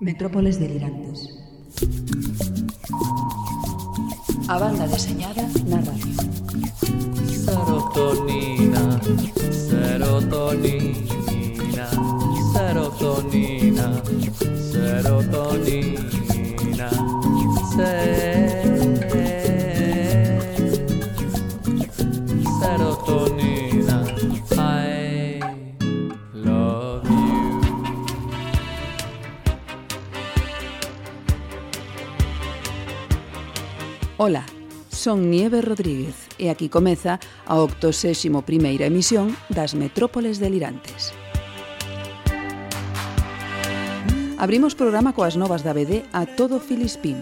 Metrópoles delirantes. A banda deseñada na radio. Serotonina, serotonina, serotonina, serotonina, serotonina. Ola, son Nieve Rodríguez e aquí comeza a 81ª emisión das Metrópoles Delirantes. Abrimos programa coas novas da BD a todo Filispín.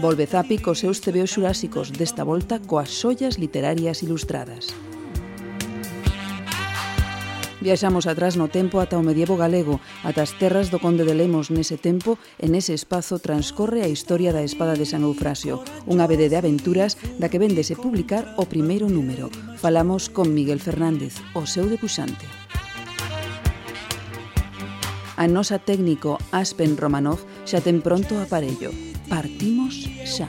Volve Zapi cos seus tebeos xurásicos desta volta coas sollas literarias ilustradas. Viaxamos atrás no tempo ata o medievo galego, ata as terras do Conde de Lemos nese tempo e nese espazo transcorre a historia da Espada de San Eufrasio, unha BD de aventuras da que vendese publicar o primeiro número. Falamos con Miguel Fernández, o seu debuxante. A nosa técnico Aspen Romanov xa ten pronto o aparello. Partimos xa.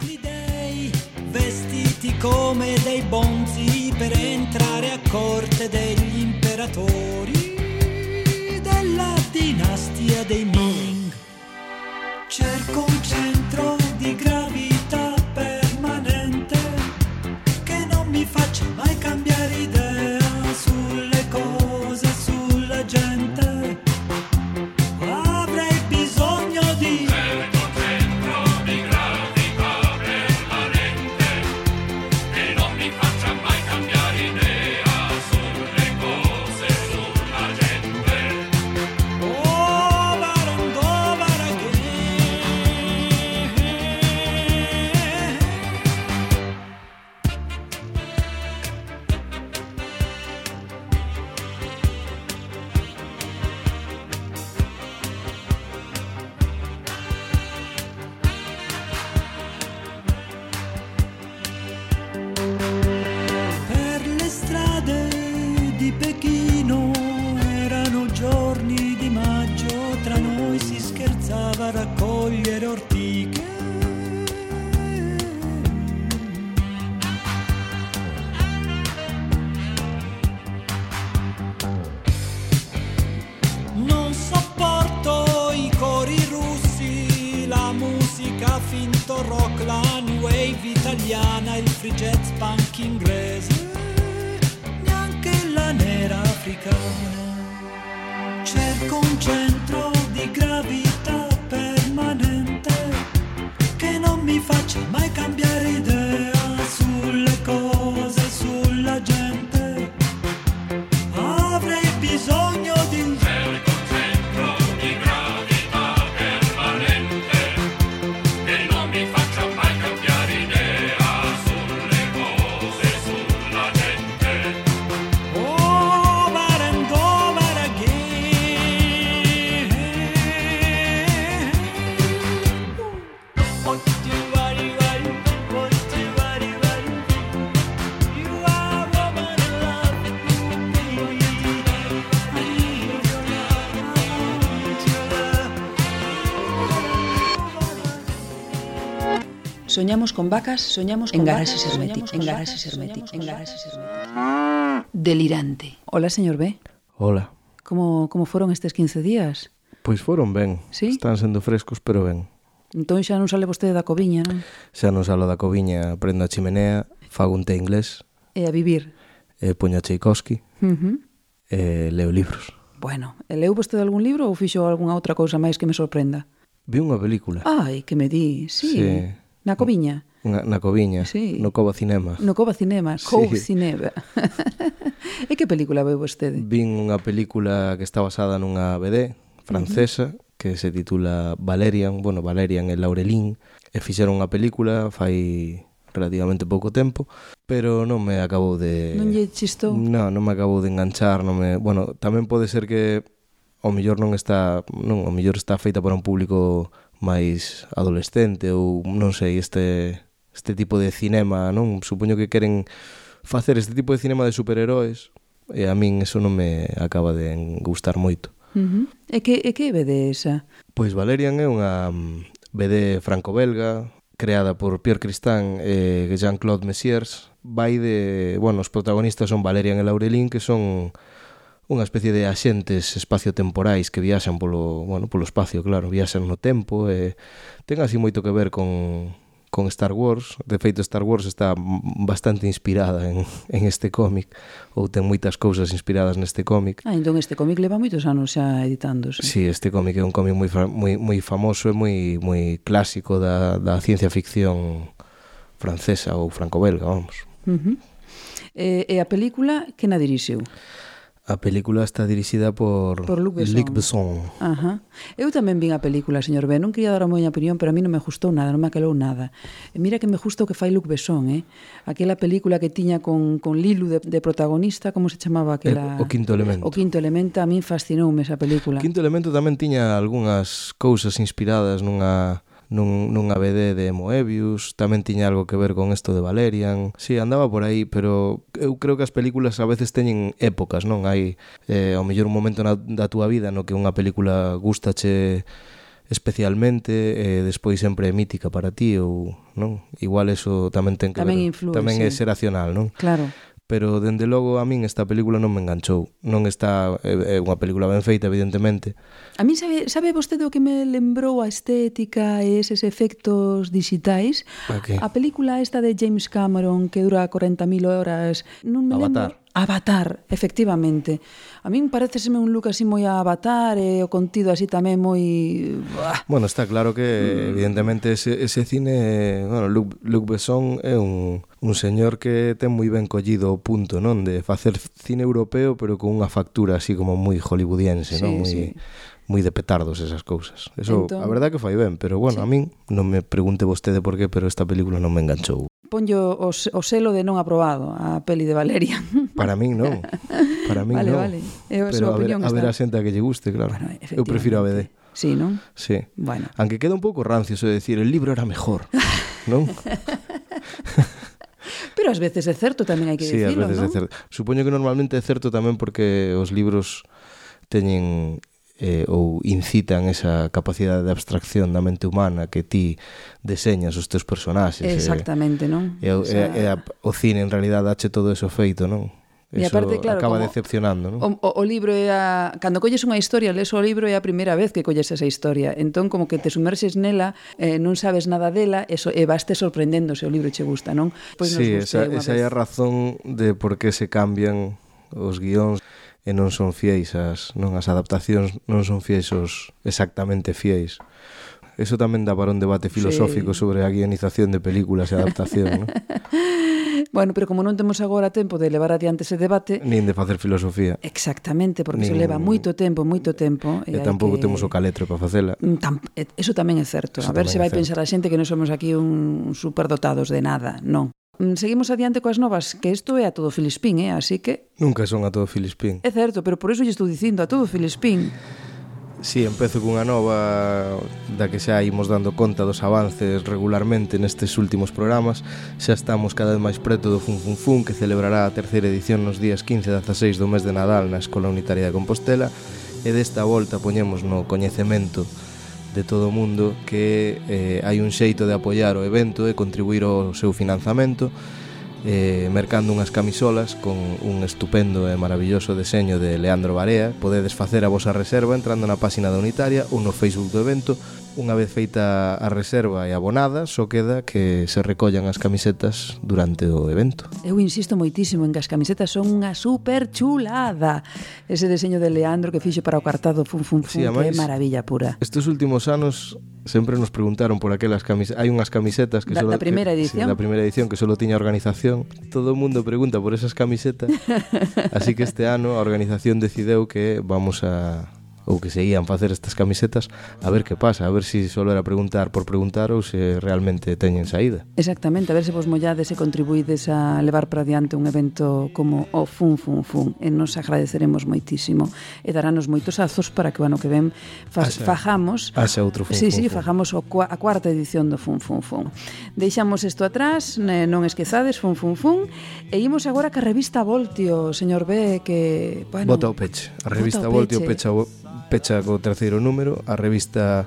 Vestir vestiti come dei bonzi per entrare a corte degli imperatori della dinastia dei Ming. Cerco un centro di gravità Soñamos con vacas, soñamos con en garaxes herméticos, en garaxes herméticos, en garaxes herméticos. Delirante. Hola, señor B. Hola. Como como foron estes 15 días? Pois foron ben. ¿Sí? Están sendo frescos, pero ben. Entón xa non sale vostede da coviña, non? Xa non salo da coviña, prendo a chimenea, fago un té inglés. E a vivir. E poño a Tchaikovsky. Uh -huh. E leo libros. Bueno, e leu vostede algún libro ou fixo algunha outra cousa máis que me sorprenda? Vi unha película. Ai, que me di, sí. sí. Na Coviña. Na, na Coviña, sí. no Cova Cinema. No Cova Cinema, Cove sí. Cinema. e que película veu vostede? Vin unha película que está basada nunha BD francesa, uh -huh. que se titula Valerian, bueno, Valerian e Laurelín, e fixeron unha película fai relativamente pouco tempo, pero non me acabou de... Non lle chistou? Non, non me acabou de enganchar, non me... Bueno, tamén pode ser que ao mellor non está, non, ao mellor está feita para un público máis adolescente ou non sei, este este tipo de cinema, non? Supoño que queren facer este tipo de cinema de superheróis e a min eso non me acaba de gustar moito. Uh -huh. E que e que vede esa? Pois Valerian é unha mm, BD franco-belga creada por Pierre Cristán e Jean-Claude Messiers. Vai de, bueno, os protagonistas son Valerian e Laurelin que son unha especie de axentes espaciotemporais que viaxan polo, bueno, polo espacio, claro, viaxan no tempo e ten así moito que ver con, con Star Wars. De feito, Star Wars está bastante inspirada en, en este cómic ou ten moitas cousas inspiradas neste cómic. Ah, entón este cómic leva moitos anos xa editándose. Sí, este cómic é un cómic moi, moi, moi famoso e moi, moi clásico da, da ciencia ficción francesa ou franco-belga, vamos. Uh -huh. E, e a película, que na dirixiu? A película está dirixida por, por Luc Besson. Luc Besson. Ajá. Eu tamén vin a película, señor B. Non quería dar a moña opinión, pero a mí non me gustou nada, non me aquelou nada. E mira que me gustou que fai Luc Besson, eh? Aquela película que tiña con, con Lilu de, de protagonista, como se chamaba aquela... El, o quinto elemento. O quinto elemento, a min fascinoume esa película. O quinto elemento tamén tiña algunhas cousas inspiradas nunha nun, nunha BD de Moebius, tamén tiña algo que ver con isto de Valerian. Si, sí, andaba por aí, pero eu creo que as películas a veces teñen épocas, non? Hai eh, ao mellor un momento na, da túa vida no que unha película gustache especialmente e eh, despois sempre é mítica para ti ou non? Igual eso tamén ten que tamén ver. Influe, tamén sí. é xeracional, non? Claro pero dende logo a min esta película non me enganchou. Non está é unha película ben feita, evidentemente. A min sabe sabe vostede o que me lembrou a estética e eses efectos digitais? A, que? a película esta de James Cameron que dura 40.000 horas, non me Avatar. lembro. Avatar, efectivamente. A min pareceseme un look así moi a Avatar e o contido así tamén moi... Bueno, está claro que mm. evidentemente ese, ese cine, bueno, Luc, Luc Besson é un Un señor que ten moi ben collido o punto, non? De facer cine europeo, pero con unha factura así como moi hollywoodiense, sí, non? Moi, sí. moi de petardos esas cousas. Eso, entón, a verdad que fai ben, pero bueno, sí. a min non me pregunte vostede por qué, pero esta película non me enganchou. Ponllo o, o selo de non aprobado a peli de Valeria. Para min non. Para min vale, non. Vale, vale. Pero a ver, a ver a xente a que lle guste, claro. Bueno, Eu prefiro a BD. Sí, non? Sí. Bueno. Aunque queda un pouco rancio, eso de decir, el libro era mejor, non? Pero ás veces é certo tamén hai que sí, dicilo, non? certo. Supoño que normalmente é certo tamén porque os libros teñen eh, ou incitan esa capacidade de abstracción da mente humana que ti deseñas os teus personaxes. Eh. Exactamente, eh, non? E, o, sea... e, e a, o cine en realidad dache todo eso feito, non? Eso e aparte, claro, acaba decepcionando, ¿no? o, o, o libro é a... Cando colles unha historia, lees o libro é a primeira vez que colles esa historia. Entón, como que te sumerxes nela, eh, non sabes nada dela, eso, e vaste sorprendendo se o libro che gusta, non? Pois sí, esa, esa é a razón de por que se cambian os guións e non son fieis as, non as adaptacións non son fieis os exactamente fieis Eso tamén dá para un debate filosófico sí. sobre a guionización de películas e adaptación, non? Bueno, pero como non temos agora tempo de levar adiante ese debate... Nin de facer filosofía. Exactamente, porque Nin... se leva moito tempo, moito tempo. E, e tampouco que... temos o caletro para facela. Mm, tam... Eso tamén é certo. Eso a ver se vai certo. pensar a xente que non somos aquí un superdotados de nada. Non. Mm, seguimos adiante coas novas, que isto é a todo Filispín, eh? así que... Nunca son a todo Filispín. É certo, pero por iso lle estou dicindo a todo Filispín. Si, sí, empezo cunha nova da que xa imos dando conta dos avances regularmente nestes últimos programas. Xa estamos cada vez máis preto do Fun Fun Fun que celebrará a terceira edición nos días 15 e 16 do mes de Nadal na Escola Unitaria de Compostela e desta volta poñemos no coñecemento de todo o mundo que eh, hai un xeito de apoiar o evento e contribuir ao seu financiamento eh, mercando unhas camisolas con un estupendo e maravilloso deseño de Leandro Barea. Podedes facer a vosa reserva entrando na páxina da Unitaria ou no Facebook do evento Unha vez feita a reserva e abonada, só queda que se recollan as camisetas durante o evento. Eu insisto moitísimo en que as camisetas son unha super chulada. Ese deseño de Leandro que fixe para o cartado fun fun fun, sí, amais, maravilla pura. Estes últimos anos sempre nos preguntaron por aquelas camisetas, hai unhas camisetas que da, solo, da primeira edición, que, sí, da primeira edición que solo tiña organización. Todo o mundo pregunta por esas camisetas. así que este ano a organización decideu que vamos a ou que se facer estas camisetas a ver que pasa, a ver se si solo era preguntar por preguntar ou se realmente teñen saída. Exactamente, a ver se vos mollades e contribuídes a levar para diante un evento como o Fun Fun Fun e nos agradeceremos moitísimo e darános moitos azos para que o ano que ven fa asa, fajamos asa outro Fun sí, Fun, sí, fun. fajamos o, a cuarta edición do Fun Fun Fun. Deixamos isto atrás, non esquezades Fun Fun Fun e imos agora que a revista Voltio, señor B, que... Bueno, Bota o peche. A revista Voltio pecha pecha co terceiro número a revista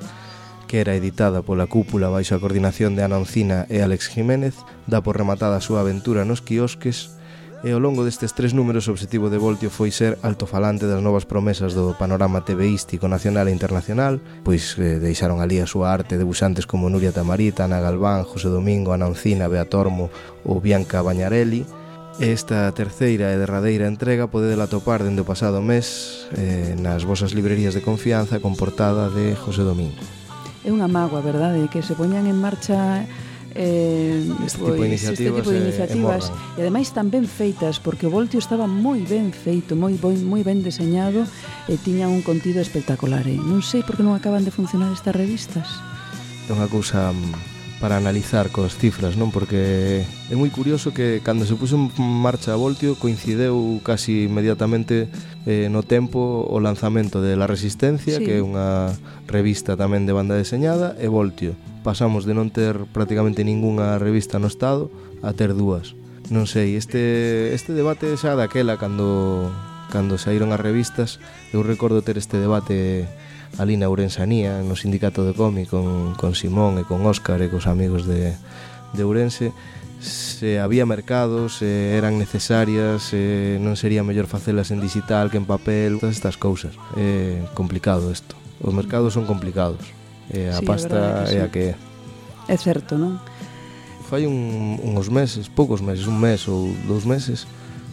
que era editada pola cúpula baixo a coordinación de Ana Oncina e Alex Jiménez, dá por rematada a súa aventura nos quiosques e ao longo destes tres números o obxectivo de Voltio foi ser altofalante das novas promesas do panorama TVístico nacional e internacional, pois eh, deixaron ali a súa arte debuxantes como Nuria Tamarita, Ana Galván, José Domingo, Ana Oncina, Bea Tormo ou Bianca Bañarelli, Esta terceira e derradeira entrega podedela atopar dende o pasado mes eh, nas vosas librerías de confianza con portada de José Domingo. É unha mágoa, verdade, que se poñan en marcha eh, este, pois, tipo de pois, este tipo de iniciativas e, e, e ademais tan ben feitas porque o Voltio estaba moi ben feito moi moi, moi ben deseñado e tiña un contido espectacular eh? non sei por que non acaban de funcionar estas revistas é unha cousa para analizar cos cifras, non? Porque é moi curioso que cando se puso en marcha Voltio coincideu casi inmediatamente eh, no tempo o lanzamento de La Resistencia, sí. que é unha revista tamén de banda deseñada, e Voltio. Pasamos de non ter prácticamente ningunha revista no Estado a ter dúas. Non sei, este, este debate xa daquela cando cando saíron as revistas, eu recordo ter este debate ali na Ourensanía, no sindicato de cómic con, con Simón e con Óscar e cos amigos de, de Ourense se había mercados, se eran necesarias, se non sería mellor facelas en digital que en papel, todas estas cousas. É complicado isto. Os mercados son complicados. E a sí, pasta é a que é. É certo, non? Fai un, uns meses, poucos meses, un mes ou dous meses,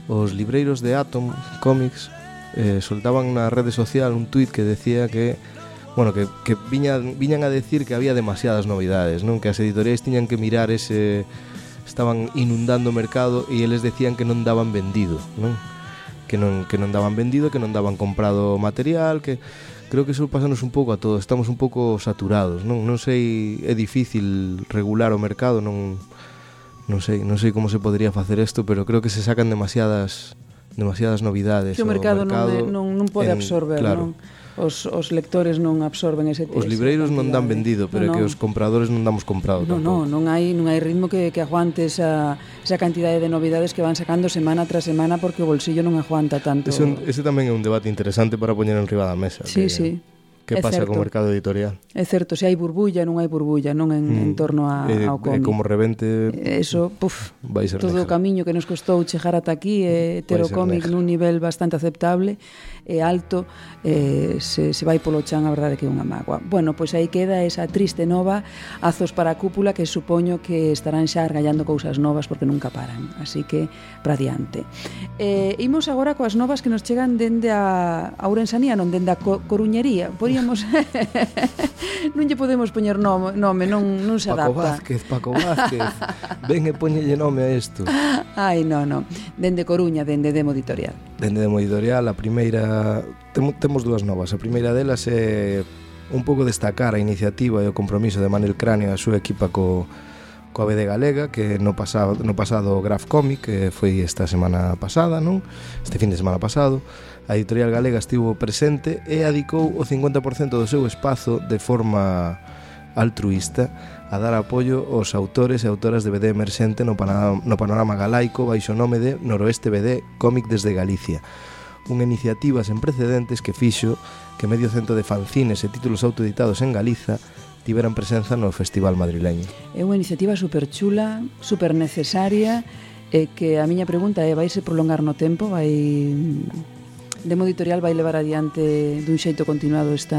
os libreiros de Atom Comics eh, soltaban na rede social un tuit que decía que bueno, que, que viñan, viñan a decir que había demasiadas novidades, non? Que as editoriais tiñan que mirar ese estaban inundando o mercado e eles decían que non daban vendido, non? Que non que non daban vendido, que non daban comprado material, que creo que eso pasanos un pouco a todos, estamos un pouco saturados, non? Non sei, é difícil regular o mercado, non non sei, non sei como se podría facer isto, pero creo que se sacan demasiadas demasiadas novidades. Que o mercado, o mercado non, non, non pode en, absorber, claro. non? Os, os lectores non absorben ese Os libreiros non dan vendido, pero no, é que os compradores non damos comprado. Non, tampouco. non hai, non hai ritmo que, que aguante esa, esa cantidade de novidades que van sacando semana tras semana porque o bolsillo non aguanta tanto. Ese, ese tamén é un debate interesante para poñer en riba da mesa. Sí, que, sí. Que é pasa certo. co mercado editorial? É certo, se hai burbulla, non hai burbulla, non en, mm. en torno a, e, ao cómic. E como revente... Eso, puf, mm, vai ser todo o camiño que nos costou chegar ata aquí eh, e ter o cómic nun nivel bastante aceptable e alto, e, se, se vai polo chan, a verdade que é unha mágoa. Bueno, pois aí queda esa triste nova, azos para a cúpula, que supoño que estarán xa argallando cousas novas porque nunca paran. Así que, para diante. Eh, imos agora coas novas que nos chegan dende a, a Ourensanía, non dende a Coruñería podíamos non lle podemos poñer nome, nome non, non se adapta. Paco Vázquez, Paco Vázquez. Ven e poñelle nome a isto. Ai, non, non. Dende Coruña, dende Demo Editorial. Dende Demo Editorial, a primeira Tem, temos dúas novas. A primeira delas é un pouco destacar a iniciativa e o compromiso de Manuel Cráneo e a súa equipa co coa BD Galega que no pasado no pasado Graf Comic que foi esta semana pasada, non? Este fin de semana pasado A editorial galega estivo presente e adicou o 50% do seu espazo de forma altruísta a dar apoio aos autores e autoras de BD emerxente no panorama, no panorama galaico baixo nome de Noroeste BD Cómic desde Galicia unha iniciativa sen precedentes que fixo que medio cento de fanzines e títulos autoeditados en Galiza tiveran presenza no Festival Madrileño. É unha iniciativa super chula, super necesaria, e que a miña pregunta é, vai se prolongar no tempo? Vai Demo Editorial vai levar adiante dun xeito continuado esta...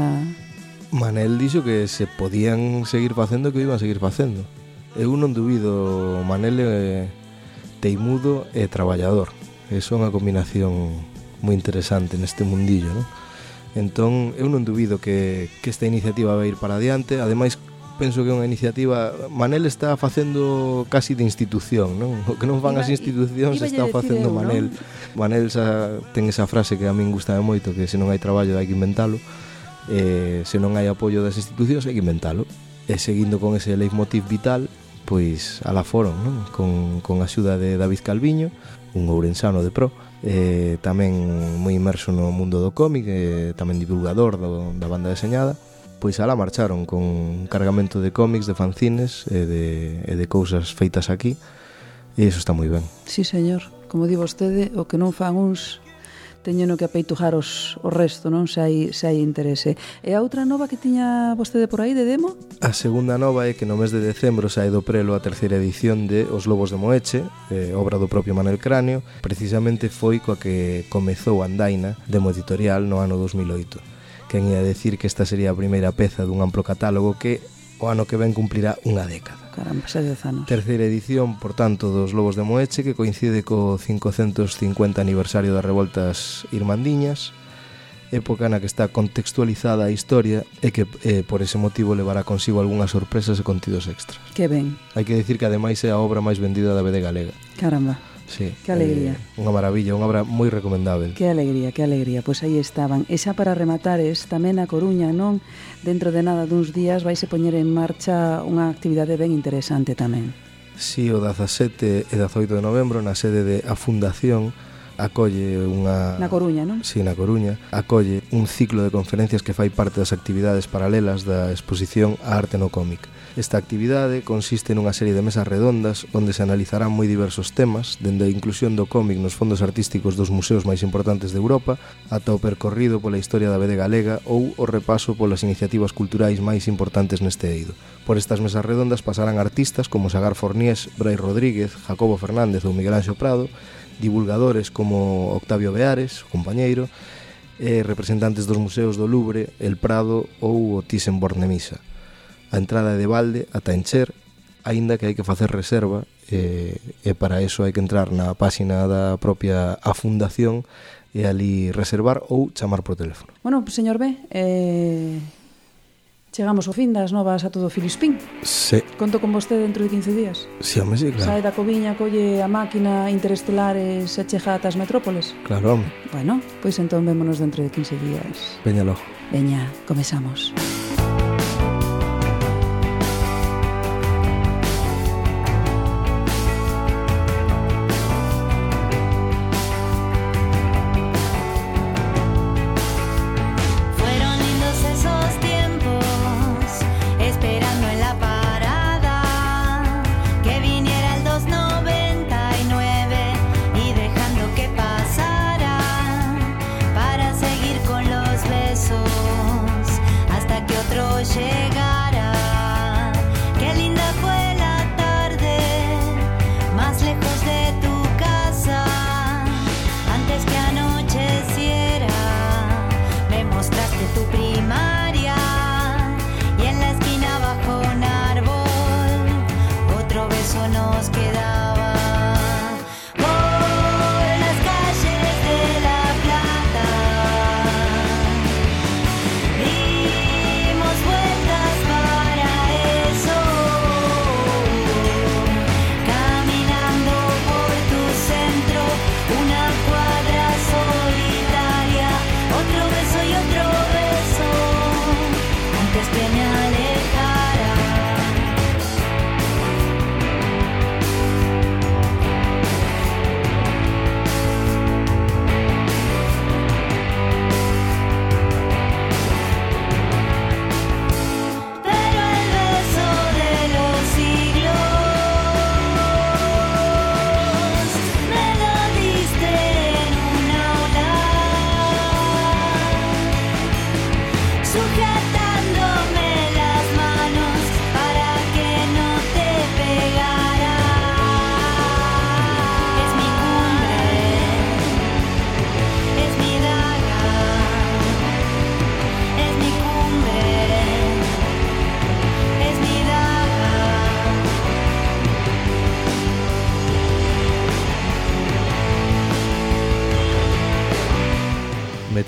Manel dixo que se podían seguir facendo que iban a seguir facendo. Eu non dubido, Manel é teimudo e traballador. Eso é unha combinación moi interesante neste mundillo, non? Entón, eu non dubido que, que esta iniciativa vai ir para adiante. Ademais, penso que é unha iniciativa Manel está facendo casi de institución, non? O que non van Iba, as institucións i, está facendo eu, Manel. Non? Manel xa ten esa frase que a min gusta moito que se non hai traballo hai que inventalo. Eh, se non hai apoio das institucións hai que inventalo. E seguindo con ese leitmotiv vital, pois ala foron, non? Con, con a axuda de David Calviño, un ourensano de pro, eh, tamén moi inmerso no mundo do cómic, eh, tamén divulgador do, da banda deseñada, pois alá marcharon con un cargamento de cómics, de fanzines e de, e de cousas feitas aquí e iso está moi ben. Sí, señor, como di vostede, o que non fan uns teñeno que apeitujar os, o resto, non? Se hai, se hai interese. E a outra nova que tiña vostede por aí de demo? A segunda nova é que no mes de decembro sae do prelo a terceira edición de Os Lobos de Moeche, eh, obra do propio Manel Cráneo, precisamente foi coa que comezou Andaina, demo editorial, no ano 2008 quen ia decir que esta sería a primeira peza dun amplo catálogo que o ano que ven cumplirá unha década. Caramba, xa dez anos. Terceira edición, por tanto, dos Lobos de Moeche, que coincide co 550 aniversario das revoltas irmandiñas, época na que está contextualizada a historia e que eh, por ese motivo levará consigo algunhas sorpresas e contidos extras. Que ben. Hai que decir que ademais é a obra máis vendida da BD Galega. Caramba. Sí, que alegría. Eh, unha maravilla, unha obra moi recomendável. Que alegría, que alegría. Pois aí estaban. E xa para rematar, es tamén a Coruña, non? Dentro de nada duns días vaise poñer en marcha unha actividade ben interesante tamén. Si, sí, o 17 e 18 de novembro na sede de a Fundación acolle unha... Na Coruña, non? Si, sí, na Coruña. Acolle un ciclo de conferencias que fai parte das actividades paralelas da exposición a arte no cómic Esta actividade consiste nunha serie de mesas redondas onde se analizarán moi diversos temas, dende a inclusión do cómic nos fondos artísticos dos museos máis importantes de Europa ata o percorrido pola historia da BD galega ou o repaso polas iniciativas culturais máis importantes neste eido. Por estas mesas redondas pasarán artistas como Sagar Fornés, Brai Rodríguez, Jacobo Fernández ou Miguel Anxo Prado, divulgadores como Octavio Beares, o compañeiro, e representantes dos museos do Louvre, El Prado ou o Thyssen-Bornemisza a entrada de balde ata encher, aínda que hai que facer reserva e, e para eso hai que entrar na páxina da propia a fundación e ali reservar ou chamar por teléfono. Bueno, señor B, eh, chegamos ao fin das novas a todo Filispín. Se... Conto con vostede dentro de 15 días. Si, home, sí, claro. Sae da Coviña, colle a máquina interestelar e se chega ata as metrópoles. Claro, home. Bueno, pois entón vémonos dentro de 15 días. Veña logo. Veña, comezamos. Veña.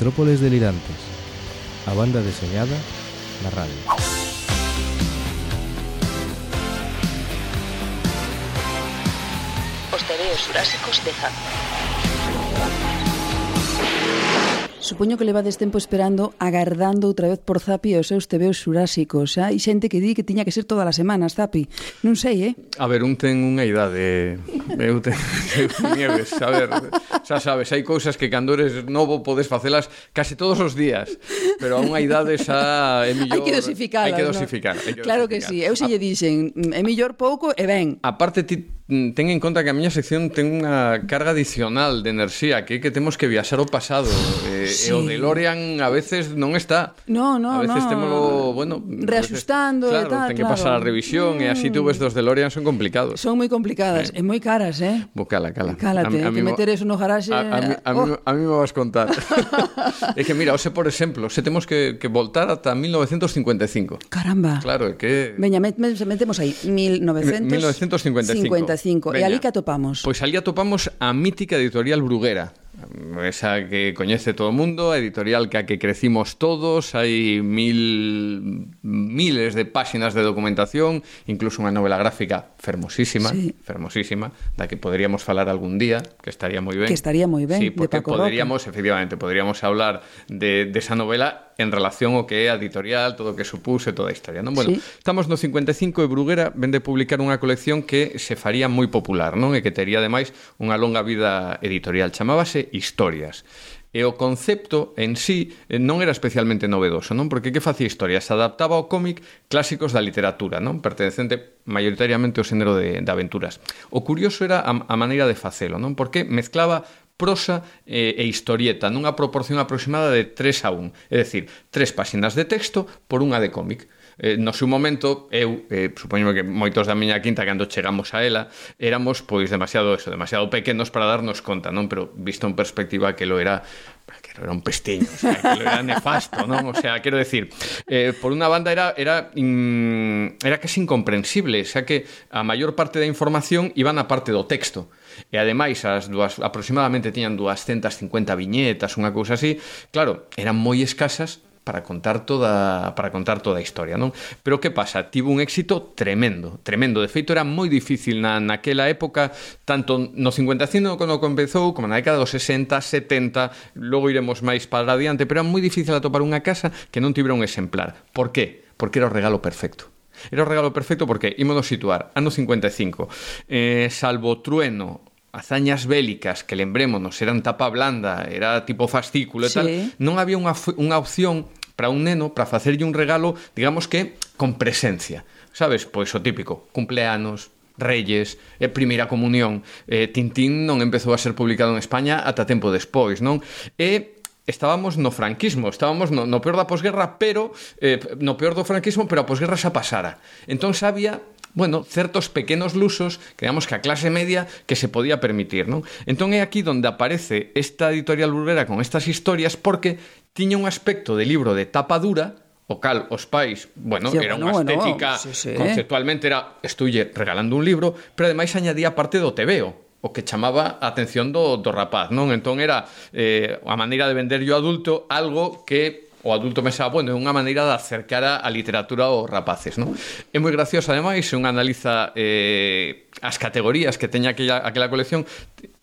Metrópoles delirantes. A banda deseñada na radio. Os tebeos xurásicos de Zan supoño que levades tempo esperando, agardando outra vez por Zapi os seus tebeos xurásicos, xa? E xente que di que tiña que ser todas as semanas, Zapi. Non sei, eh? A ver, un ten unha idade... Eh? Eu ten... Nieves, a ver, xa sabes, hai cousas que cando eres novo podes facelas case todos os días, pero a unha idade xa é millor... Hai que dosificar. Hai que dosificar. No? Hai que dosificar. Claro que sí, eu se lle dixen, mm, é millor pouco e ben. A parte, ti Mm, ten en conta que a miña sección ten unha carga adicional de enerxía, que é que temos que viaxar ao pasado. Eh, sí. E o DeLorean a veces non está. No, no, a veces no. temolo, bueno, reajustando veces, claro, e tal, ten que claro. pasar a revisión mm. e así mm. tú ves dos DeLorean son complicados. Son moi complicadas eh. e moi caras, eh? Bo, cala, cala. Cálate, a, a que meter eso no garaxe. A, a, a, oh. a, oh. a mí me vas contar. é que mira, ose por exemplo, se temos que, que voltar ata 1955. Caramba. Claro, é que Veña, met, met, metemos aí 1955. 1955. 5 Veña. E ali que atopamos? Pois ali atopamos a mítica editorial Bruguera, esa que coñece todo o mundo, a editorial que a que crecimos todos, hai mil miles de páxinas de documentación, incluso unha novela gráfica fermosísima, sí. fermosísima, da que poderíamos falar algún día, que estaría moi ben. Que estaría moi ben, sí, porque de Paco poderíamos, Roque. efectivamente, poderíamos hablar de de esa novela en relación ao que é a editorial, todo o que supuse, toda a historia. Non? Bueno, sí. estamos no 55 e Bruguera vende publicar unha colección que se faría moi popular, non? E que tería, ademais, unha longa vida editorial. Chamábase Historias e o concepto en sí eh, non era especialmente novedoso, non? Porque que facía historia? Se adaptaba ao cómic clásicos da literatura, non? Pertencente maioritariamente ao xénero de, de aventuras. O curioso era a, a maneira de facelo, non? Porque mezclaba prosa e, e historieta nunha proporción aproximada de 3 a 1, é dicir, 3 páxinas de texto por unha de cómic. Eh, no seu momento, eu, eh, supoño que moitos da miña quinta, cando chegamos a ela, éramos, pois, demasiado eso, demasiado pequenos para darnos conta, non? Pero visto en perspectiva que lo era que era un pestiño, o sea, que lo era nefasto, non? O sea, quero decir, eh, por unha banda era, era, in, era casi incomprensible, o sea que a maior parte da información iba na parte do texto e ademais as dúas, aproximadamente tiñan 250 viñetas, unha cousa así, claro, eran moi escasas para contar toda para contar toda a historia, non? Pero que pasa? Tivo un éxito tremendo, tremendo. De feito era moi difícil na naquela época, tanto no 55 cando comezou, como na década dos 60, 70, logo iremos máis para adiante, pero era moi difícil atopar unha casa que non tivera un exemplar. Por qué? Porque era o regalo perfecto. Era o regalo perfecto porque ímonos situar ano 55. Eh, salvo trueno, hazañas bélicas que lembrémonos eran tapa blanda, era tipo fascículo e sí. tal, non había unha, unha opción para un neno para facerlle un regalo, digamos que con presencia. Sabes, pois o típico, cumpleanos, Reyes, eh, Primeira Comunión. Eh, Tintín non empezou a ser publicado en España ata tempo despois, non? E estábamos no franquismo, estábamos no, no peor da posguerra, pero eh, no peor do franquismo, pero a posguerra xa pasara. Entón xa había bueno, certos pequenos lusos, creamos que a clase media que se podía permitir, non? Entón é aquí onde aparece esta editorial burguera con estas historias porque tiña un aspecto de libro de tapa dura, o cal os pais, bueno, sí, era unha bueno, estética, bueno, sí, sí. conceptualmente era estoulle regalando un libro, pero ademais añadía parte do tebeo, o que chamaba a atención do, do rapaz, non? Entón era eh, a maneira de vender yo adulto algo que o adulto pensaba, bueno, é unha maneira de acercar a, a literatura aos rapaces, non? É moi gracioso, ademais, se un analiza eh, as categorías que teña aquela, aquela colección,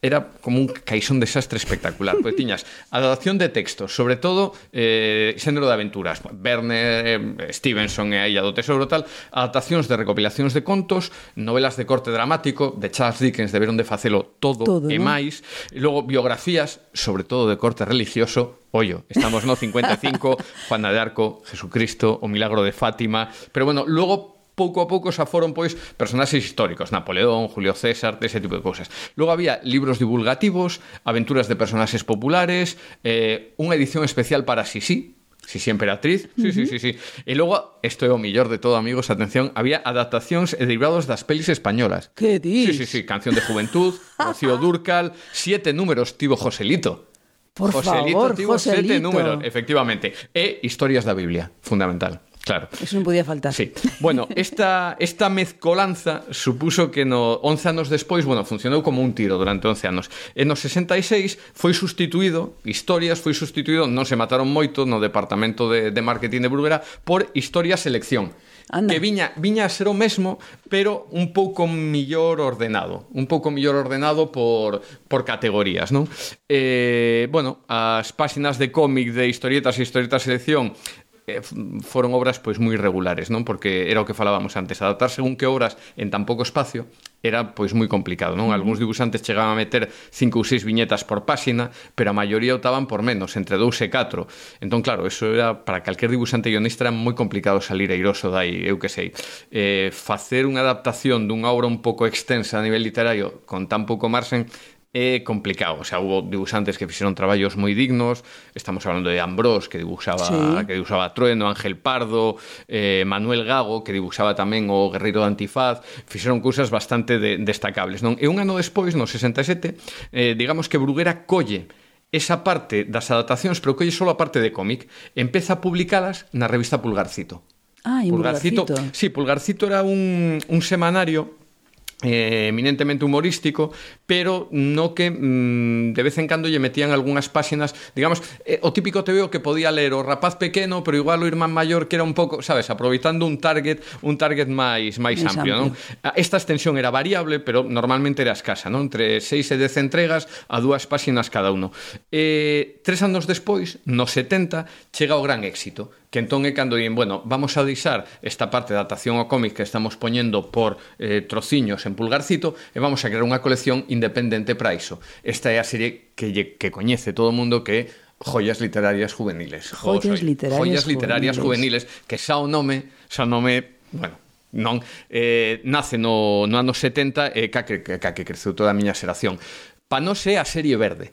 era como un caixón desastre espectacular, porque tiñas adaptación de textos, sobre todo eh, xénero de aventuras, Verne, eh, Stevenson e a Illa do Tesouro tal, adaptacións de recopilacións de contos, novelas de corte dramático, de Charles Dickens deberon de facelo todo, todo e ¿no? máis, e logo biografías, sobre todo de corte religioso, Ollo, estamos no 55, Juana de Arco, Jesucristo, o Milagro de Fátima, pero bueno, logo pouco a pouco xa foron pois personaxes históricos, Napoleón, Julio César, ese tipo de cousas. Logo había libros divulgativos, aventuras de personaxes populares, eh, unha edición especial para Sisi, Si sí, emperatriz. Sí, uh -huh. sí, sí, sí. E logo, isto é o millor de todo, amigos, atención, había adaptacións e derivados das pelis españolas. Que dis? Sí, sí, sí, Canción de Juventud, Rocío Durcal, siete números tivo Joselito. Por Joselito favor, tivo Joselito. sete números, efectivamente. E historias da Biblia, fundamental. Claro. Eso non podía faltar. Sí. Bueno, esta, esta mezcolanza supuso que no 11 anos despois, bueno, funcionou como un tiro durante 11 anos. En os 66 foi sustituído, historias foi sustituído, non se mataron moito no departamento de, de marketing de Bruguera, por historia selección. Anda. que viña, viña a ser o mesmo, pero un pouco millor ordenado, un pouco millor ordenado por, por categorías, non? Eh, bueno, as páxinas de cómic de historietas e historietas selección eh, foron obras pois moi regulares, non? Porque era o que falábamos antes, adaptar según que obras en tan pouco espacio era pois moi complicado, non? Algúns dibuixantes chegaban a meter cinco ou seis viñetas por páxina, pero a maioría optaban por menos, entre dous e catro. Entón, claro, eso era para calquer dibuixante guionista era moi complicado salir airoso dai, eu que sei. Eh, facer unha adaptación dunha obra un pouco extensa a nivel literario con tan pouco marxen é complicado, o sea, hubo dibuixantes que fixeron traballos moi dignos, estamos hablando de Ambrós que dibuixaba sí. que dibuixaba Trueno, Ángel Pardo, eh, Manuel Gago que dibuixaba tamén o Guerreiro de Antifaz, fixeron cousas bastante de, destacables, non? E un ano despois, no 67, eh, digamos que Bruguera colle esa parte das adaptacións, pero colle só a parte de cómic, empeza a publicalas na revista Pulgarcito. Ah, Pulgarcito. Pulgarcito. Sí, Pulgarcito era un, un semanario eh, eminentemente humorístico, pero no que mm, de vez en cando lle metían algunhas páxinas, digamos, eh, o típico te veo que podía ler o rapaz pequeno, pero igual o irmán maior que era un pouco, sabes, aproveitando un target, un target máis máis amplio, amplio, non? Ah, esta extensión era variable, pero normalmente era escasa, non? Entre 6 e 10 entregas a dúas páxinas cada uno. Eh, tres anos despois, no 70, chega o gran éxito que entón é cando din, bueno, vamos a deixar esta parte da adaptación ao cómic que estamos poñendo por eh, trociños en pulgarcito e vamos a crear unha colección independente para iso. Esta é a serie que, lle, que coñece todo o mundo que é literarias juveniles. Joyas, literarias, Joyas literarias juveniles. juveniles, que xa o nome, xa o nome, bueno, non eh, nace no, no ano 70 e eh, ca que, ca que creceu toda a miña xeración. Pa non ser a serie verde,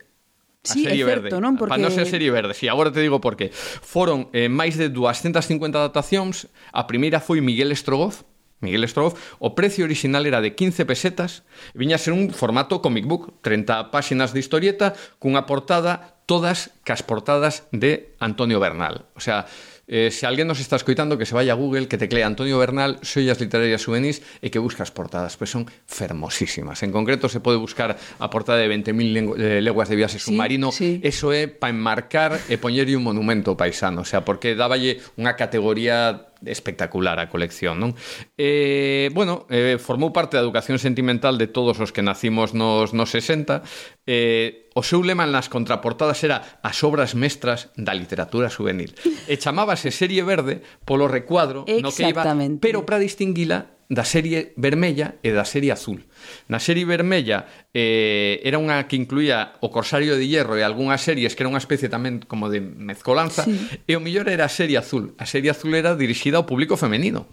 Sí, a serie é certo, verde. non? Porque... Pandose a serie verde, si, sí, agora te digo por que. Foron eh, máis de 250 adaptacións, a primeira foi Miguel Estrogoz, Miguel Stroff, o precio orixinal era de 15 pesetas, e viña a ser un formato comic book, 30 páxinas de historieta, cunha portada todas cas portadas de Antonio Bernal. O sea, Eh, se alguén nos está escoitando, que se vaya a Google, que teclea Antonio Bernal, Xoias Literarias Juvenís e que buscas portadas, pois son fermosísimas. En concreto, se pode buscar a portada de 20.000 leguas de viaxe submarino. Sí, sí. Eso é para enmarcar e poñerlle un monumento paisano, o sea, porque dáballe unha categoría espectacular a colección, non? Eh, bueno, eh, formou parte da educación sentimental de todos os que nacimos nos, nos 60, eh, o seu lema nas contraportadas era as obras mestras da literatura juvenil. E chamábase Serie Verde polo recuadro no que iba, pero para distinguila da serie vermella e da serie azul. Na serie vermella eh, era unha que incluía o Corsario de Hierro e algunhas series que era unha especie tamén como de mezcolanza sí. e o millor era a serie azul. A serie azul era dirixida ao público femenino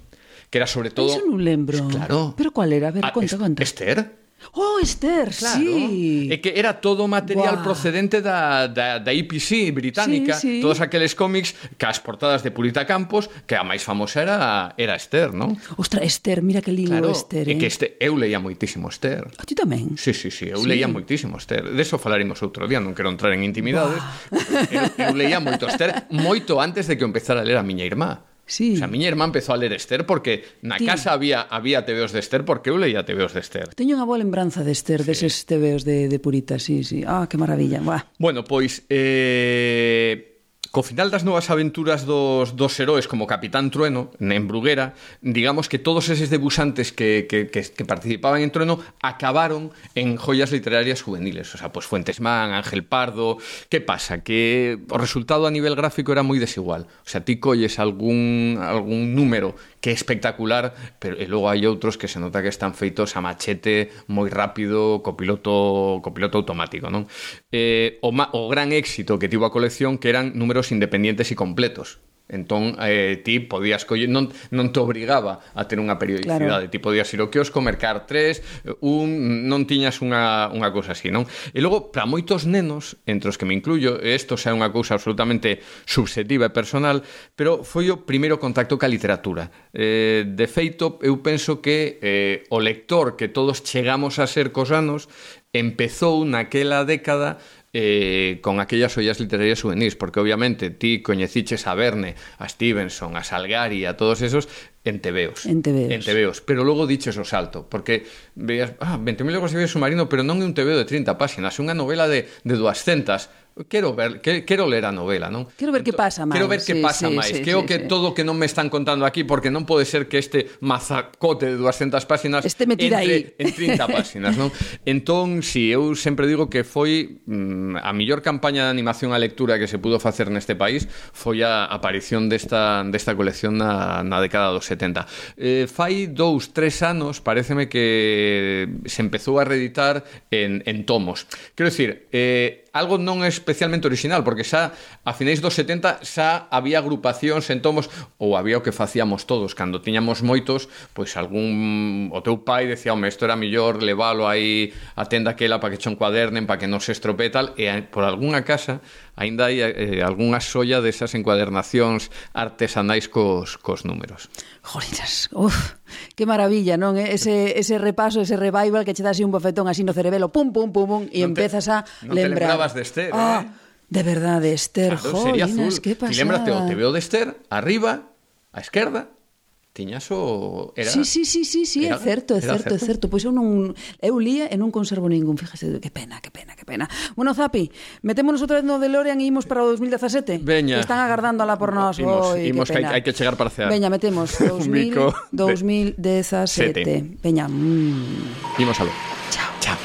que era sobre todo... Eso non lembro. Claro. Pero cual era? A ver, a, conta, conta. Esther. Oh, Esther, claro. sí. E que era todo material Buah. procedente da, da, da IPC británica, sí, sí. todos aqueles cómics que as portadas de Purita Campos, que a máis famosa era era Esther, non? Ostra, Esther, mira que lindo claro, Esther, eh? E que este, eu leía moitísimo Esther. A ti tamén? Sí, sí, sí, eu sí. leía moitísimo Esther. De eso falaremos outro día, non quero entrar en intimidades. Eu, eu leía moito Esther moito antes de que empezara a ler a miña irmá. Sí. O sea, a miña irmá empezou a ler Esther porque na sí. casa había había tebeos de Esther porque eu leía tebeos de Esther. Teño unha boa lembranza de Esther, sí. deses tebeos de, de Purita, sí, sí. Ah, que maravilla. Buah. Bueno, pois... Eh co final das novas aventuras dos, dos heróis como Capitán Trueno en Bruguera, digamos que todos eses debuxantes que, que, participaban en Trueno acabaron en joyas literarias juveniles. O sea, pues Fuentesman, Ángel Pardo... Que pasa? Que o resultado a nivel gráfico era moi desigual. O sea, ti colles algún, algún número que é espectacular, pero e logo hai outros que se nota que están feitos a machete moi rápido, co piloto, co piloto automático, non? Eh, o, o gran éxito que tivo a colección que eran números libros independientes e completos. Entón, eh, ti podías coller, non, non te obrigaba a ter unha periodicidade, claro. ti podías ir ao kiosco, mercar tres, un, non tiñas unha, unha cousa así, non? E logo, para moitos nenos, entre os que me incluyo, isto xa é unha cousa absolutamente subjetiva e personal, pero foi o primeiro contacto ca literatura. Eh, de feito, eu penso que eh, o lector que todos chegamos a ser cos anos empezou naquela década eh, con aquellas ollas literarias juvenis, porque obviamente ti coñeciches a Verne, a Stevenson, a Salgari, a todos esos en tebeos. En tebeos. En tebeos. Pero logo diches o salto, porque veías, ah, 20.000 legos de submarino, pero non é un tebeo de 30 páxinas, é unha novela de, de 200 Quero ver, quero ler a novela, non? Quero ver que entón, pasa máis. Quero ver que sí, pasa sí, máis. Sí, que sí, o que sí. todo o que non me están contando aquí, porque non pode ser que este mazacote de 200 páxinas este metida entre, aí. en 30 páxinas, non? Entón, si sí, eu sempre digo que foi mm, a mellor campaña de animación a lectura que se pudo facer neste país foi a aparición desta, desta colección na, na década dos 70. Eh, fai dous, tres anos, pareceme que se empezou a reeditar en, en tomos. Quero dicir, eh, algo non especialmente original, porque xa a finais dos 70 xa había agrupacións en tomos ou había o que facíamos todos. Cando tiñamos moitos, pois algún o teu pai decía, "Home, isto era mellor leválo aí a tenda aquela para que chon cuadernen, para que non se estropee tal", e por algunha casa aínda hai eh, algunha xoia desas encuadernacións artesanais cos, cos números. Jolinas, uf, que maravilla, non? Eh? Ese, ese repaso, ese revival que che dá así un bofetón así no cerebelo, pum, pum, pum, pum, e empezas a lembrar. Non te lembrabas de Esther, ah, eh? De verdade, Esther, claro, jolinas, que pasada. Lembrate o TVO de Esther, arriba, á esquerda, tiñas o era Sí, sí, sí, sí, sí, era, é certo, é certo, certo, é certo. Pois eu non eu lía e non conservo ningún, fíjese, que pena, que pena, que pena. Bueno, Zapi, metémonos outra vez no DeLorean e imos para o 2017. Veña. Que están agardando alá por nós. Imos, Oi, imos que, que hai, hai que chegar para cear. Veña, metemos 2000, 2017. Veña. Mm. Imos aló.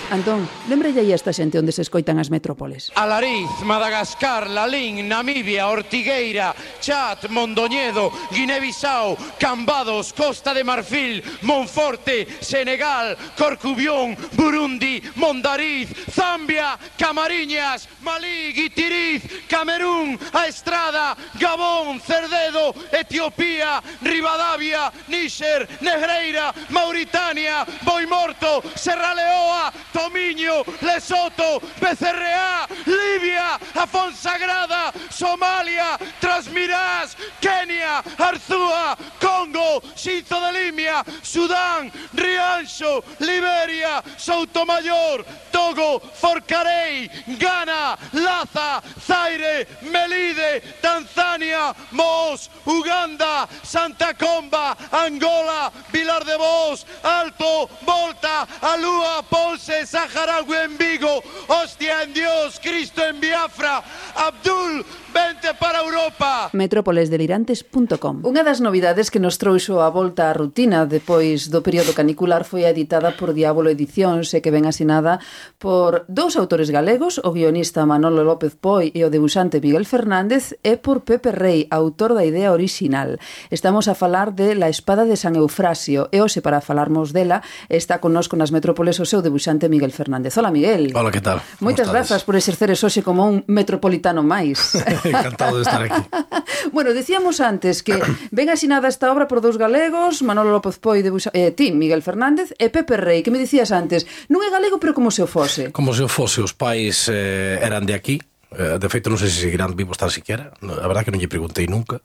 Antón, lembrelle aí a esta xente onde se escoitan as metrópoles. Alariz, Madagascar, Lalín, Namibia, Ortigueira, Chat, Mondoñedo, Guinea-Bissau, Cambados, Costa de Marfil, Monforte, Senegal, Corcubión, Burundi, Mondariz, Zambia, Camariñas, Malí, Guitiriz, Camerún, A Estrada, Gabón, Cerdedo, Etiopía, Rivadavia, Níxer, Negreira, Mauritania, Boimorto, Serraleoa, Tomiño, Lesoto, Becerreá, Libia, Afonsagrada, Somalia, Transmirás, Kenia, Arzúa, Congo, Xinzo de Limia, Sudán, Rianxo, Liberia, Soutomayor, Togo, Forcarei, Ghana, Laza, Zaire, Melide, Tanzania, Mos, Uganda, Santa Comba, Angola, Vilar de Vos, Alto, Volta, Alúa, Ponce, Saharaui en Vigo, hostia en Dios, Cristo en Biafra, Abdul, vente para Europa. Metrópolesdelirantes.com Unha das novidades que nos trouxo a volta á rutina depois do período canicular foi editada por Diabolo Edicións e que ven asinada por dous autores galegos, o guionista Manolo López Poi e o debuxante Miguel Fernández e por Pepe Rey, autor da idea original. Estamos a falar de La espada de San Eufrasio e hoxe para falarmos dela está connosco nas metrópoles o seu debuxante Miguel Miguel Fernández. Hola, Miguel. Hola, que tal? Moitas grazas por exerceres hoxe como un metropolitano máis. Encantado de estar aquí. bueno, decíamos antes que ven asinada esta obra por dous galegos, Manolo López Poi de Buxa... eh, ti, Miguel Fernández, e Pepe Rey, que me dicías antes, non é galego pero como se o fose. Como se o fose, os pais eh, eran de aquí, eh, de feito non sei se seguirán vivos tan siquiera a verdad que non lle preguntei nunca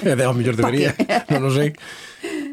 de ao mellor debería non o sei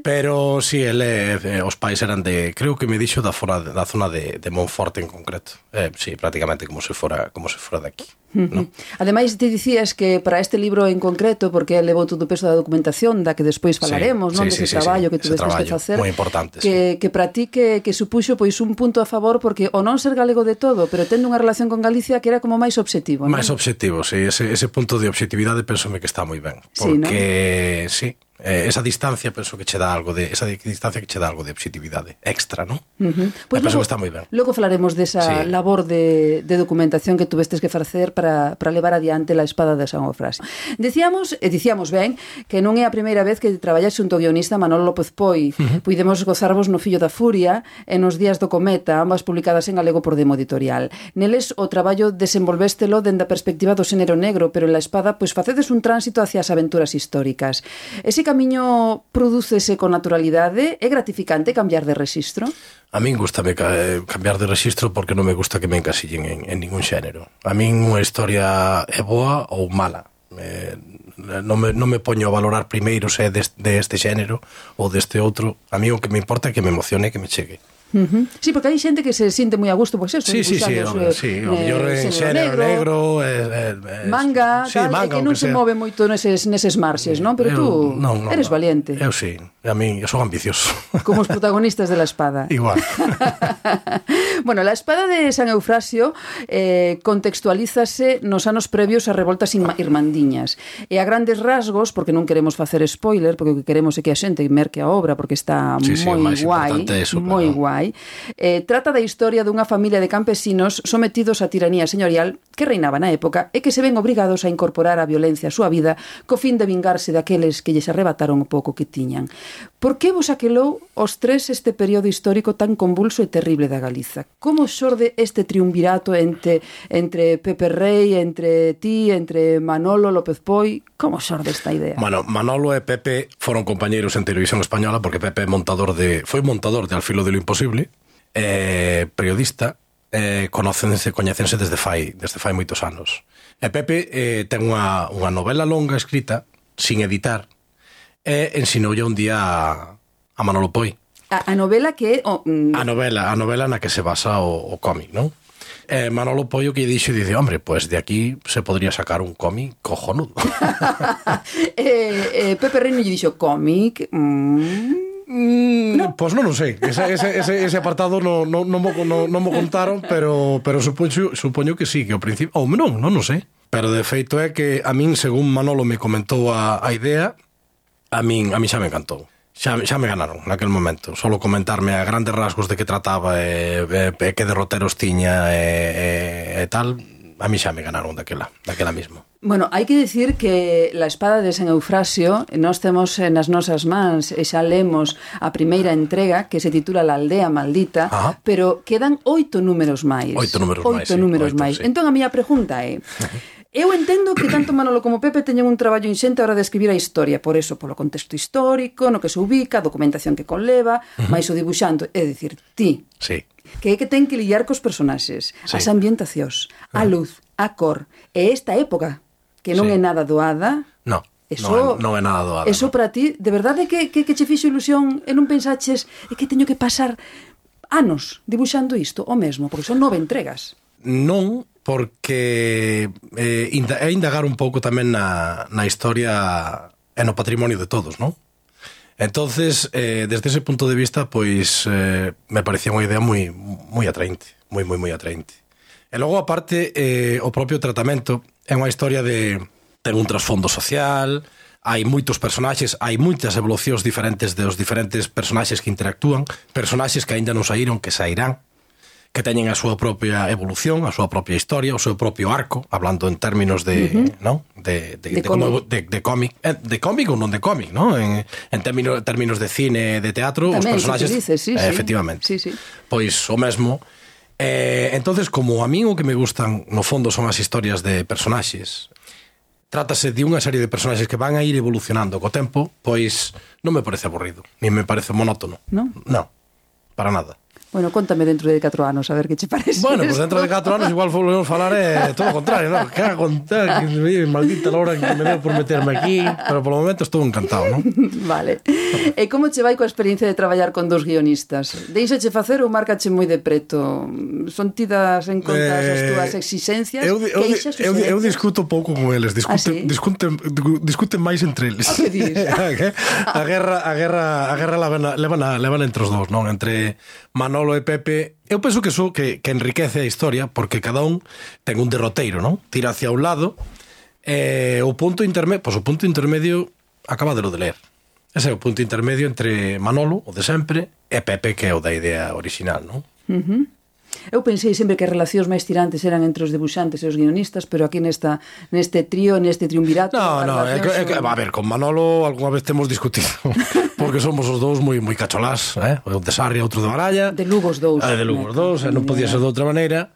Pero si sí, ele, eh, os pais eran de, creo que me dixo da, fora, da zona de, de Monforte en concreto. Eh, sí, prácticamente como se fora, como se fora de aquí. ¿no? Ademais, te dicías que para este libro en concreto, porque levou todo o peso da documentación da que despois falaremos, sí, non? Sí, Dese sí, traballo sí, que tú despois facer. Moi importante, que, sí. que para ti que, que supuxo pois un punto a favor porque o non ser galego de todo, pero tendo unha relación con Galicia que era como máis obxectivo, non? Máis obxectivo, sí, ese, ese punto de obxectividade penso que está moi ben, porque sí, ¿no? sí Eh, esa distancia penso que che dá algo de esa distancia que che dá algo de objetividade extra, non? Uh -huh. Pois pues penso logo, que está moi ben. Logo falaremos desa sí. labor de, de documentación que tuvestes que facer para, para levar adiante la espada de San Ofrás. Decíamos, e dicíamos ben, que non é a primeira vez que traballas xunto ao guionista Manolo López Poi. Uh -huh. Puidemos gozarvos no Fillo da Furia e nos Días do Cometa, ambas publicadas en galego por Demo Editorial. Neles o traballo desenvolvéstelo dende a perspectiva do xénero negro, pero en la espada pois facedes un tránsito hacia as aventuras históricas. Ese camiño prodúcese con naturalidade? É gratificante cambiar de rexistro? A min gustame eh, cambiar de rexistro porque non me gusta que me encasillen en, en ningún xénero. A min unha historia é boa ou mala. Eh, non, me, non me poño a valorar primeiro se é deste, este xénero ou deste outro. A mí o que me importa é que me emocione e que me chegue. Uh -huh. Sí, porque hai xente que se sinte moi a gusto, pois pues eso, sí, sí, sí, eh, hombre, sí, o mellor eh, en xénero negro, negro eh, eh, eh, manga, sí, tal, manga, que non se sea. move moito neses, neses marxes, non? Pero eu, tú non, non, eres valiente. Eu sí, a min, eu sou ambicioso. Como os protagonistas de La Espada. Igual. bueno, La Espada de San Eufrasio eh, contextualízase nos anos previos a revoltas irmandiñas. E a grandes rasgos, porque non queremos facer spoiler, porque o que queremos é que a xente merque a obra, porque está sí, moi sí, guai, moi claro. guai, hai, eh, trata da historia dunha familia de campesinos sometidos á tiranía señorial que reinaba na época e que se ven obrigados a incorporar a violencia á súa vida co fin de vingarse daqueles que lles arrebataron o pouco que tiñan. Por que vos aquelou os tres este período histórico tan convulso e terrible da Galiza? Como xorde este triunvirato entre, entre Pepe Rey, entre ti, entre Manolo López Poi? Como xorde esta idea? Bueno, Manolo e Pepe foron compañeiros en Televisión Española porque Pepe é montador de foi montador de Al filo de lo imposible posible, eh, periodista, eh, conocense, coñecense desde fai, desde fai moitos anos. E Pepe eh, ten unha, unha novela longa escrita, sin editar, e ensinoulle un día a, a Manolo Poi. A, a novela que é... mm... A novela, a novela na que se basa o, o cómic, non? eh, Manolo Pollo que dixo dice, hombre, pues de aquí se podría sacar un cómic cojonudo. eh, eh, Pepe Reino lle dixo, cómic... Mm... Mm, no. Pois non o sei Ese, ese, ese, ese apartado non no, no mo, no, no mo contaron Pero, pero supoño, supoño que sí Que ao principio, ou non, non o sei Pero de feito é que a min, según Manolo me comentou a, a idea A min, a min xa me encantou xa, xa me ganaron naquel momento. Solo comentarme a grandes rasgos de que trataba e, e, e que derroteros tiña e, e, e tal, a mí xa me ganaron daquela, daquela mismo. Bueno, hai que decir que la espada de San Eufrasio nós temos eh, nas nosas mans e xa lemos a primeira entrega que se titula La aldea maldita, Ajá. pero quedan oito números máis. Oito números máis. Oito números máis. Sí. Entón a miña pregunta é Eu entendo que tanto Manolo como Pepe teñen un traballo inxente a hora de escribir a historia, por eso, polo contexto histórico, no que se ubica, a documentación que conleva, uh -huh. máis o dibuxando, é dicir, ti. Sí. Que é que ten que lidiar cos personaxes, sí. as ambientacións, a luz, a cor, e esta época que non sí. é nada doada. No. Eso, non, non é nada doada. Eso no. para ti, de verdade que, que, que che fixo ilusión e non pensaches é que teño que pasar anos dibuixando isto, o mesmo, porque son nove entregas. Non, porque eh, é indagar un pouco tamén na, na historia e no patrimonio de todos, non? Entonces, eh, desde ese punto de vista, pois eh, me parecía unha idea moi moi atraente, moi moi moi atraente. E logo, aparte, eh, o propio tratamento é unha historia de Ten un trasfondo social, hai moitos personaxes, hai moitas evolucións diferentes dos diferentes personaxes que interactúan, personaxes que aínda non saíron, que sairán, que teñen a súa propia evolución, a súa propia historia, o seu propio arco, hablando en términos de, uh -huh. non? De de de, de, como, de de cómic, eh, de cómic ou non de cómic, non? En en términos términos de cine, de teatro, Tamén, os personaxes, dices, sí, eh, sí. efectivamente. Sí, sí. Pois o mesmo Eh, entonces, como a mí o que me gustan no fondo son as historias de personaxes, trátase de unha serie de personaxes que van a ir evolucionando co tempo, pois non me parece aburrido, ni me parece monótono. Non? Non, para nada. Bueno, contame dentro de 4 anos, a ver que che parece. Bueno, pues dentro de 4 anos igual volvemos falar eh, todo o contrario, ¿no? Que contar, que me maldita la hora que me deu por meterme aquí, pero polo momento estou encantado, ¿no? Vale. Eh, e como che vai coa experiencia de traballar con dos guionistas? Deixache facer ou marcache moi de preto? Son tidas en conta eh, as túas exigencias? Eu, eu, queixas, eu, eu, eu discuto pouco con eles, discuten, ah, sí? discuten, discuten máis entre eles. Ah, a, a guerra, a guerra, a guerra levan, levan, levan entre os dous, non? Entre Manolo Manolo e Pepe, eu penso que eso que, que enriquece a historia porque cada un ten un derroteiro, non? Tira hacia un lado e eh, o punto intermedio, pois pues, o punto intermedio acaba de lo de ler. Ese é o punto intermedio entre Manolo, o de sempre, e Pepe, que é o da idea original, non? Uh -huh. Eu pensei sempre que as relacións máis tirantes eran entre os debuxantes e os guionistas, pero aquí nesta neste trío, neste triunvirato... No, no, é que, é que, a ver, con Manolo algunha vez temos discutido, porque somos os dous moi moi cacholás, eh? un de Sarria, outro de Baralla... De Lugo os dous. Eh, de Lugo os eh, dous, eh, non podía eh. ser de outra maneira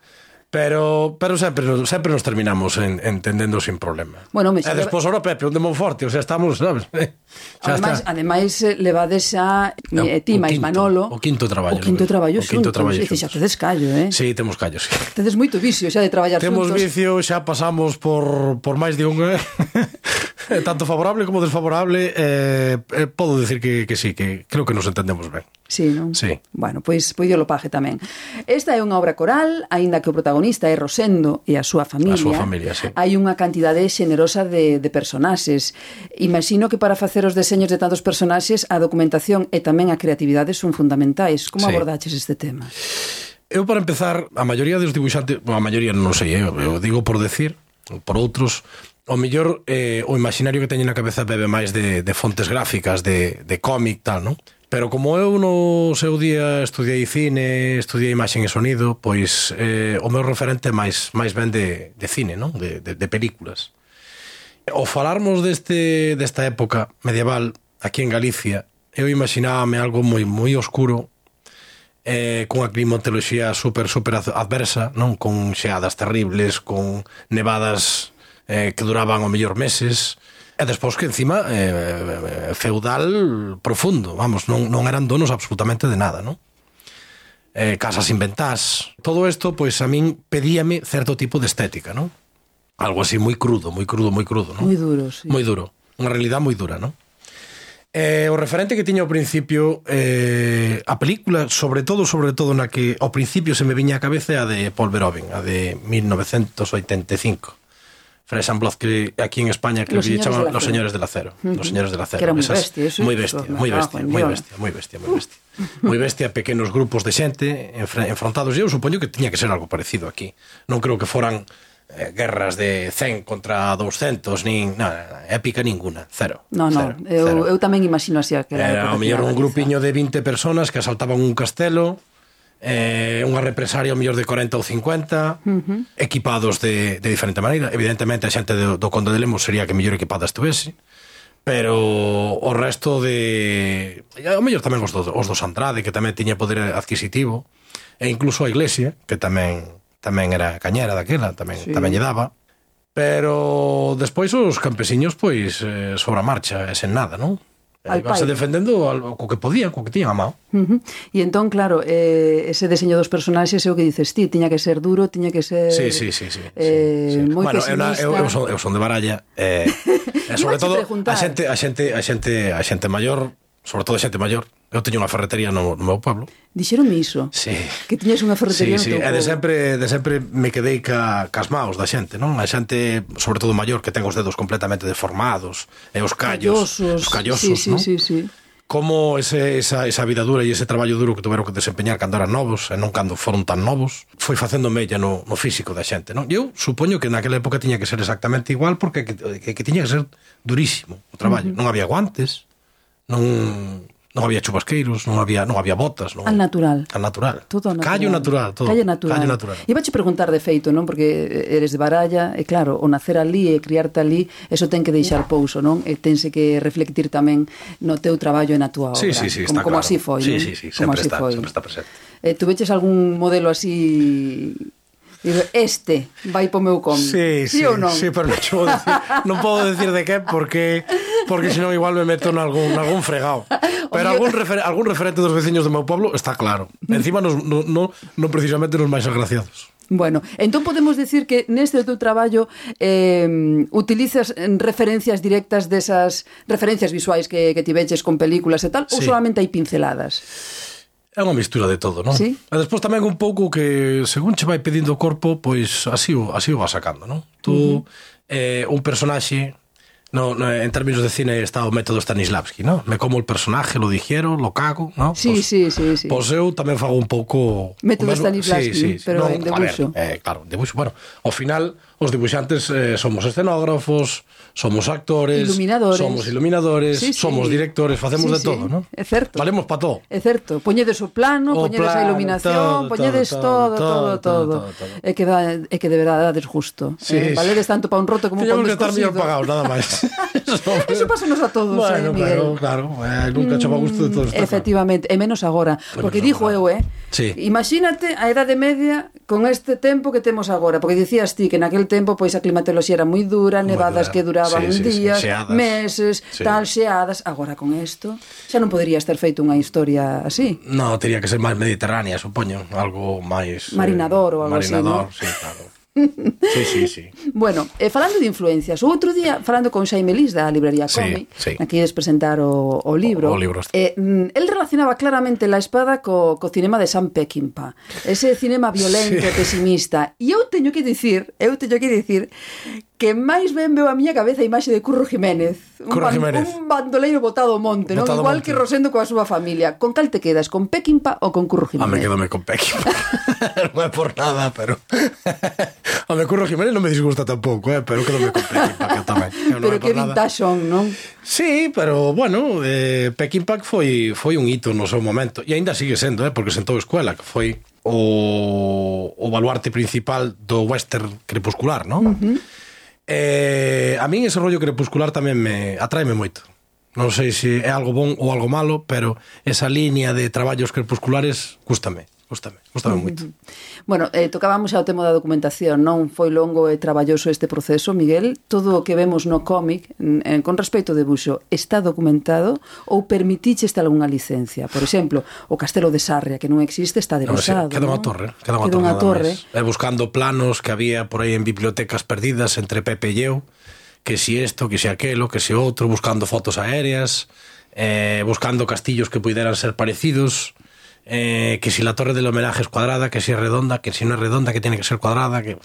Pero, pero sempre, sempre nos terminamos en, entendendo sin problema. Bueno, me e despois ora Pepe, un de Monforte, o sea, estamos, sabes? xa ademais, está. ademais eh, levades xa no, eh, ti máis Manolo. O quinto traballo. O quinto traballo xuntos. O quinto traballo xuntos. Xa tedes callo, eh? Sí, temos callo, sí. Tedes moito vicio xa de traballar temos xuntos. Temos vicio, xa pasamos por, por máis de un... Eh? tanto favorable como desfavorable, eh, eh, podo decir que, que sí, que creo que nos entendemos ben. Sí, non? Sí. Bueno, pois, pois yo lo paje tamén. Esta é unha obra coral, aínda que o protagonista é Rosendo e a súa familia. A súa familia, sí. Hai unha cantidade xenerosa de, de personaxes. Imagino que para facer os deseños de tantos personaxes, a documentación e tamén a creatividade son fundamentais. Como sí. abordaches este tema? Eu, para empezar, a maioría dos dibuixantes... Bueno, a maioría non sei, eh, eu digo por decir, por outros, o mellor eh, o imaginario que teñen na cabeza bebe máis de, de fontes gráficas, de, de cómic, tal, non? Pero como eu no seu día estudiei cine, estudiei imaxen e sonido, pois eh, o meu referente máis máis ben de, de cine, non? De, de, de películas. O falarmos deste, desta época medieval aquí en Galicia, eu imaginábame algo moi moi oscuro, eh, cunha climatoloxía super super adversa, non? Con xeadas terribles, con nevadas eh, que duraban o mellor meses, E despois que encima eh, eh, feudal profundo, vamos, non, non eran donos absolutamente de nada, non? Eh, casas inventás. Todo isto, pois a min pedíame certo tipo de estética, non? Algo así moi crudo, moi crudo, moi crudo, non? Moi duro, sí. Moi duro. Unha realidade moi dura, non? Eh, o referente que tiña ao principio eh, a película, sobre todo sobre todo na que ao principio se me viña a cabeza a de Paul Verhoeven, a de 1985 Fresan Blood que aquí en España que los señores llaman los señores del acero, uh -huh. los señores del acero, que era muy, Esas, bestia, eso, muy, bestia, eso, muy, ah, bestia, no, muy bestia, muy bestia, muy bestia, muy bestia, moi bestia, pequenos grupos de xente enfrontados, eu supoño que tiña que ser algo parecido aquí. Non creo que foran eh, guerras de 100 contra 200 nin na, na épica ninguna, cero. No, no, cero, eu, cero. eu tamén imagino así que era. Era o mellor un grupiño de 20 personas que asaltaban un castelo eh, unha represaria mellor de 40 ou 50 uh -huh. equipados de, de diferente maneira evidentemente a xente do, do Conde de Lemos sería que mellor equipada estuvese pero o resto de eh, o mellor tamén os do, os dos Andrade que tamén tiña poder adquisitivo e incluso a Iglesia que tamén tamén era cañera daquela tamén, sí. tamén lle daba pero despois os campesiños pois eh, sobre a marcha e sen nada, non? Al eh, Ibanse defendendo algo co que podían, co que tiñan a mão. Uh -huh. E entón, claro, eh, ese deseño dos personaxes é o que dices ti, tiña que ser duro, tiña que ser... Sí, sí, sí, sí, eh, sí, sí. moi bueno, pesimista. Eu, eu, son, eu son de baralla, eh, e sobre todo a xente, a xente, a xente, a xente maior sobre todo xente maior. Eu teño unha ferretería no, no meu pueblo. Dixeronme iso? Sí. Que tiñas unha ferretería sí, sí. no teu pueblo. E de sempre, de sempre me quedei ca, cas maos da xente, non? A xente, sobre todo maior, que ten os dedos completamente deformados, e os callos, callosos. os callosos, sí, sí, non? Sí, sí, sí. Como ese, esa, esa vida dura e ese traballo duro que tuveron que desempeñar cando eran novos e non cando foron tan novos, foi facendo mella no, no físico da xente, non? Eu supoño que naquela época tiña que ser exactamente igual porque que, que, que tiña que ser durísimo o traballo. Uh -huh. Non había guantes, non non había chubasqueiros, non había non había botas, non. Al natural. Al natural. Todo natural. Callo natural, todo. Calle natural. Callo natural. Iba a preguntar de feito, non, porque eres de Baralla, e claro, o nacer ali e criarte ali, eso ten que deixar pouso, non? E tense que reflectir tamén no teu traballo e na tua obra. Sí, sí, sí, como, está como claro. así foi. Sí, sí, sí, como sempre así está, foi. sempre está presente. Eh, tu veches algún modelo así Digo, este vai po meu com. Sí, sí, sí, ou non? sí pero non vou decir, non podo decir de que porque porque senón igual me meto en algún, algún fregado. Pero algún, refer, algún referente dos veciños do meu pueblo está claro. Encima nos, no, no, non precisamente nos máis agraciados. Bueno, entón podemos decir que neste teu traballo eh, utilizas referencias directas desas referencias visuais que, que tiveches con películas e tal, sí. ou solamente hai pinceladas? É unha mistura de todo, non? Sí. E despois tamén un pouco que según che vai pedindo o corpo, pois así o, así o vas sacando, non? Tú uh -huh. eh, un personaxe No, no, en términos de cine está o método Stanislavski, ¿no? Me como el personaje, lo digiero, lo cago, ¿no? Sí, pues, sí, sí, sí. Pois eu tamén fago un pouco... Método mesmo... Stanislavski, sí, sí. pero no, en debuxo. Ver, eh, claro, en debuxo, bueno, ao final os dibuixantes eh, somos escenógrafos, somos actores, iluminadores. somos iluminadores, sí, sí. somos directores, facemos sí, de todo, ¿no? É certo. Valemos para todo. É certo. Poñedes o plano, o poñedes plan, a iluminación, todo, poñedes todo, todo, todo. todo, todo, todo. É que da, é que de verdade dades justo. Sí, eh, valedes tanto para un roto como para un descosido. Teñamos que estar mellor pagados, nada máis. Eso pásanos a todos, bueno, eh, Miguel. Claro, claro. Eh, nunca chama mm, gusto de todos. Efectivamente, e menos agora, menos porque agora. dixo eu, eh. Sí. Imagínate a Edade Media con este tempo que temos agora, porque dicías ti que naquel tempo pois a climatoloxía era moi dura, nevadas que duraban sí, sí, días, sí, xeadas. meses, sí. tal xeadas. Agora con isto xa non podería estar feito unha historia así. No, teria que ser máis mediterránea, supoño, algo máis eh, marinador eh, ou algo marinador, así, Marinador, ¿no? sí, claro. Sí, sí, sí. Bueno, e falando de influencias, o outro día falando con Xaime Lis da librería Comi, sí, sí. na ides presentar o, o libro. O, o libro. Eh, mm, el relacionaba claramente la espada co, co cinema de Sam Peckinpah. Ese cinema violento, sí. pesimista. E eu teño que dicir, eu teño que dicir que máis ben veo a miña cabeza a imaxe de Curro Jiménez. Curro un, Jiménez. Un bandoleiro botado ao monte, botado non? Igual monte. que Rosendo coa súa familia. Con cal te quedas? Con Pequimpa ou con Curro Jiménez? Home, quedome con Pequimpa. non é por nada, pero... me Curro Jiménez non me disgusta tampouco, eh? pero quedome con Pequimpa, que tamén. Non pero que vintage son, non? Sí, pero, bueno, eh, Peking Pack foi, foi un hito no seu momento. E aínda sigue sendo, eh? porque sentou escuela, que foi o, o baluarte principal do western crepuscular, non? Uh -huh Eh, a min ese rollo crepuscular tamén me atraeme moito. Non sei se é algo bon ou algo malo, pero esa liña de traballos crepusculares gustame. gustame, gustame moito. Bueno, eh, tocábamos ao tema da documentación, non foi longo e traballoso este proceso, Miguel. Todo o que vemos no cómic, en, con respecto de Buxo, está documentado ou permitiche esta algunha licencia? Por exemplo, o Castelo de Sarria, que non existe, está delusado. No, sí, queda unha ¿no? torre, queda unha queda torre. Unha torre. Máis. Eh, buscando planos que había por aí en bibliotecas perdidas entre Pepe e eu, que si esto, que si aquelo, que si outro, buscando fotos aéreas, eh, buscando castillos que puderan ser parecidos, eh, que si la torre del homenaje es cuadrada, que si es redonda, que si no es redonda, que tiene que ser cuadrada, que...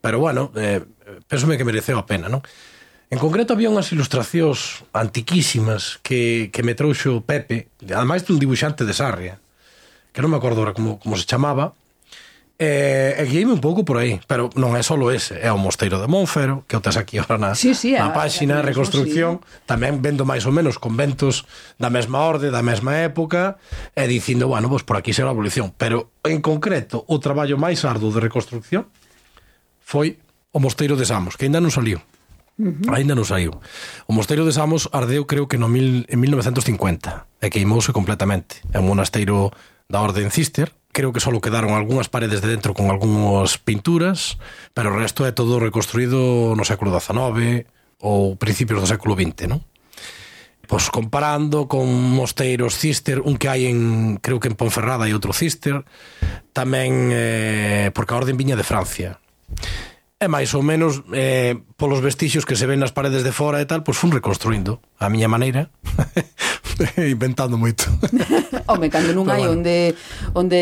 Pero bueno, eh, penso que mereceu a pena, non? En concreto había unhas ilustracións antiquísimas que, que me trouxo Pepe, ademais dun dibuixante de Sarria, que non me acordo como, como se chamaba, Eh, e guíame un pouco por aí, pero non é solo ese, é o Mosteiro de Monfero, que o tes aquí ahora na, sí, sí, na páxina, a, reconstrucción, sí. tamén vendo máis ou menos conventos da mesma orde, da mesma época, e dicindo, bueno, pois por aquí será a abolición. Pero, en concreto, o traballo máis arduo de reconstrucción foi o Mosteiro de Samos, que ainda non saliu. Uh -huh. Ainda non saiu. O mosteiro de Samos ardeu creo que no mil, en 1950 e queimouse completamente. É un monasteiro da orden Cister creo que só quedaron algunhas paredes de dentro con algunhas pinturas, pero o resto é todo reconstruído no século XIX ou principios do século XX, non? Pois comparando con mosteiros cister, un que hai en, creo que en Ponferrada e outro cister, tamén eh, porque a orden viña de Francia e máis ou menos eh, polos vestixios que se ven nas paredes de fora e tal, pois fun reconstruindo a miña maneira inventando moito. Home, cando non hai bueno. onde onde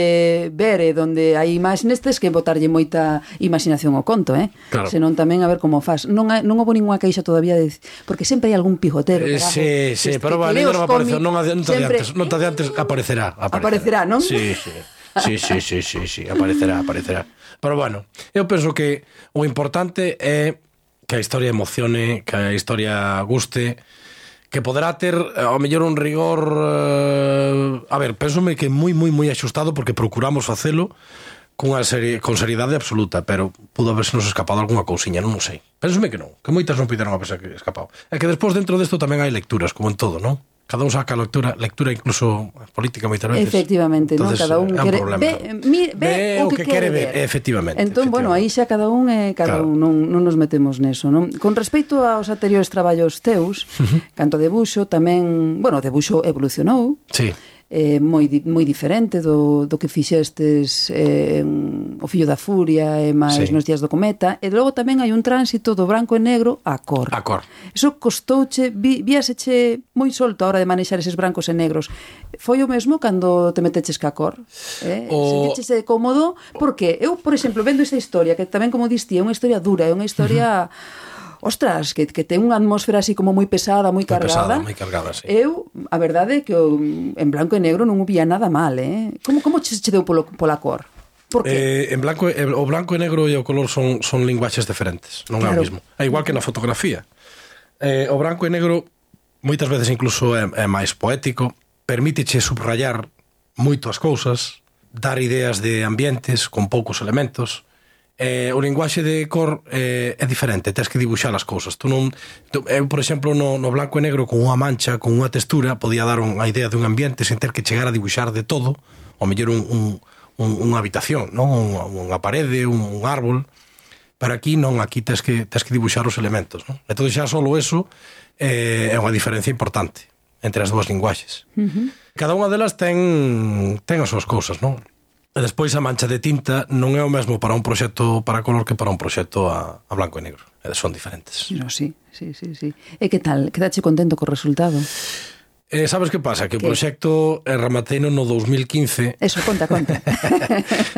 ver e onde hai imaxes nestes que botarlle moita imaginación ao conto, eh? Claro. Senón tamén a ver como faz. Non hai, non houve ninguna queixa todavía de porque sempre hai algún pijotero. Eh, sí, sí, pero va, non apareceu, non, non te sempre... antes, non te antes aparecerá, aparecerá. Aparecerá, non? Sí, sí. Sí, sí, sí, sí, sí, aparecerá, aparecerá. Pero bueno, eu penso que o importante é que a historia emocione, que a historia guste, que poderá ter eh, ao mellor un rigor eh, a ver, pensome que moi moi moi axustado porque procuramos facelo cunha serie, con seriedade absoluta, pero pudo haberse nos escapado algunha cousiña, non, o sei. Pensome que non, que moitas non pideron haberse escapado. É que despois dentro desto tamén hai lecturas, como en todo, non? cada un saca lectura, lectura incluso política moitas veces. Efectivamente, Entonces, cada un quere ve, mi, ve, ve o que, que quere ver, ver. efectivamente. Entón, bueno, aí xa cada un eh, cada claro. un, non, non nos metemos neso, non? Con respecto aos anteriores traballos teus, uh -huh. canto debuxo tamén, bueno, debuxo evolucionou. Sí eh, moi, moi diferente do, do que fixestes eh, en O Fillo da Furia e máis sí. nos días do cometa e logo tamén hai un tránsito do branco e negro a cor. A cor. Eso costouche, vi, víaseche moi solto a hora de manexar eses brancos e negros. Foi o mesmo cando te meteches ca cor? Eh? O... Sentixese cómodo? Porque eu, por exemplo, vendo esta historia, que tamén como distía, é unha historia dura, é unha historia... Uh -huh ostras, que, que ten unha atmósfera así como moi pesada, moi cargada. Moi pesada, moi cargada, sí. Eu, a verdade é que o, en blanco e negro non vía nada mal, eh? Como, como che, che deu polo, pola cor? Por que? Eh, en blanco, o blanco e negro e o color son, son linguaxes diferentes, non claro. é o mismo. É igual que na fotografía. Eh, o branco e negro moitas veces incluso é, é máis poético, permíteche subrayar moito as cousas, dar ideas de ambientes con poucos elementos, eh, o linguaxe de cor eh, é diferente, tens que dibuixar as cousas. Tu non tu, eu, por exemplo, no, no blanco e negro con unha mancha, con unha textura, podía dar unha idea dun ambiente sen ter que chegar a dibuixar de todo, ou mellor un, un, un unha habitación, non unha, unha parede, un, un árbol. Para aquí non, aquí tens que tens que dibuixar os elementos, non? Entón xa só eso eh, é unha diferencia importante entre as dúas linguaxes. Uh -huh. Cada unha delas ten ten as súas cousas, non? E despois a mancha de tinta non é o mesmo para un proxecto para color que para un proxecto a, a blanco e negro. E son diferentes. No, sí, sí, sí, sí. E que tal? Quedache contento co resultado? Eh, sabes que pasa? Que, que... o proxecto eh, remateino no 2015. Eso, conta, conta.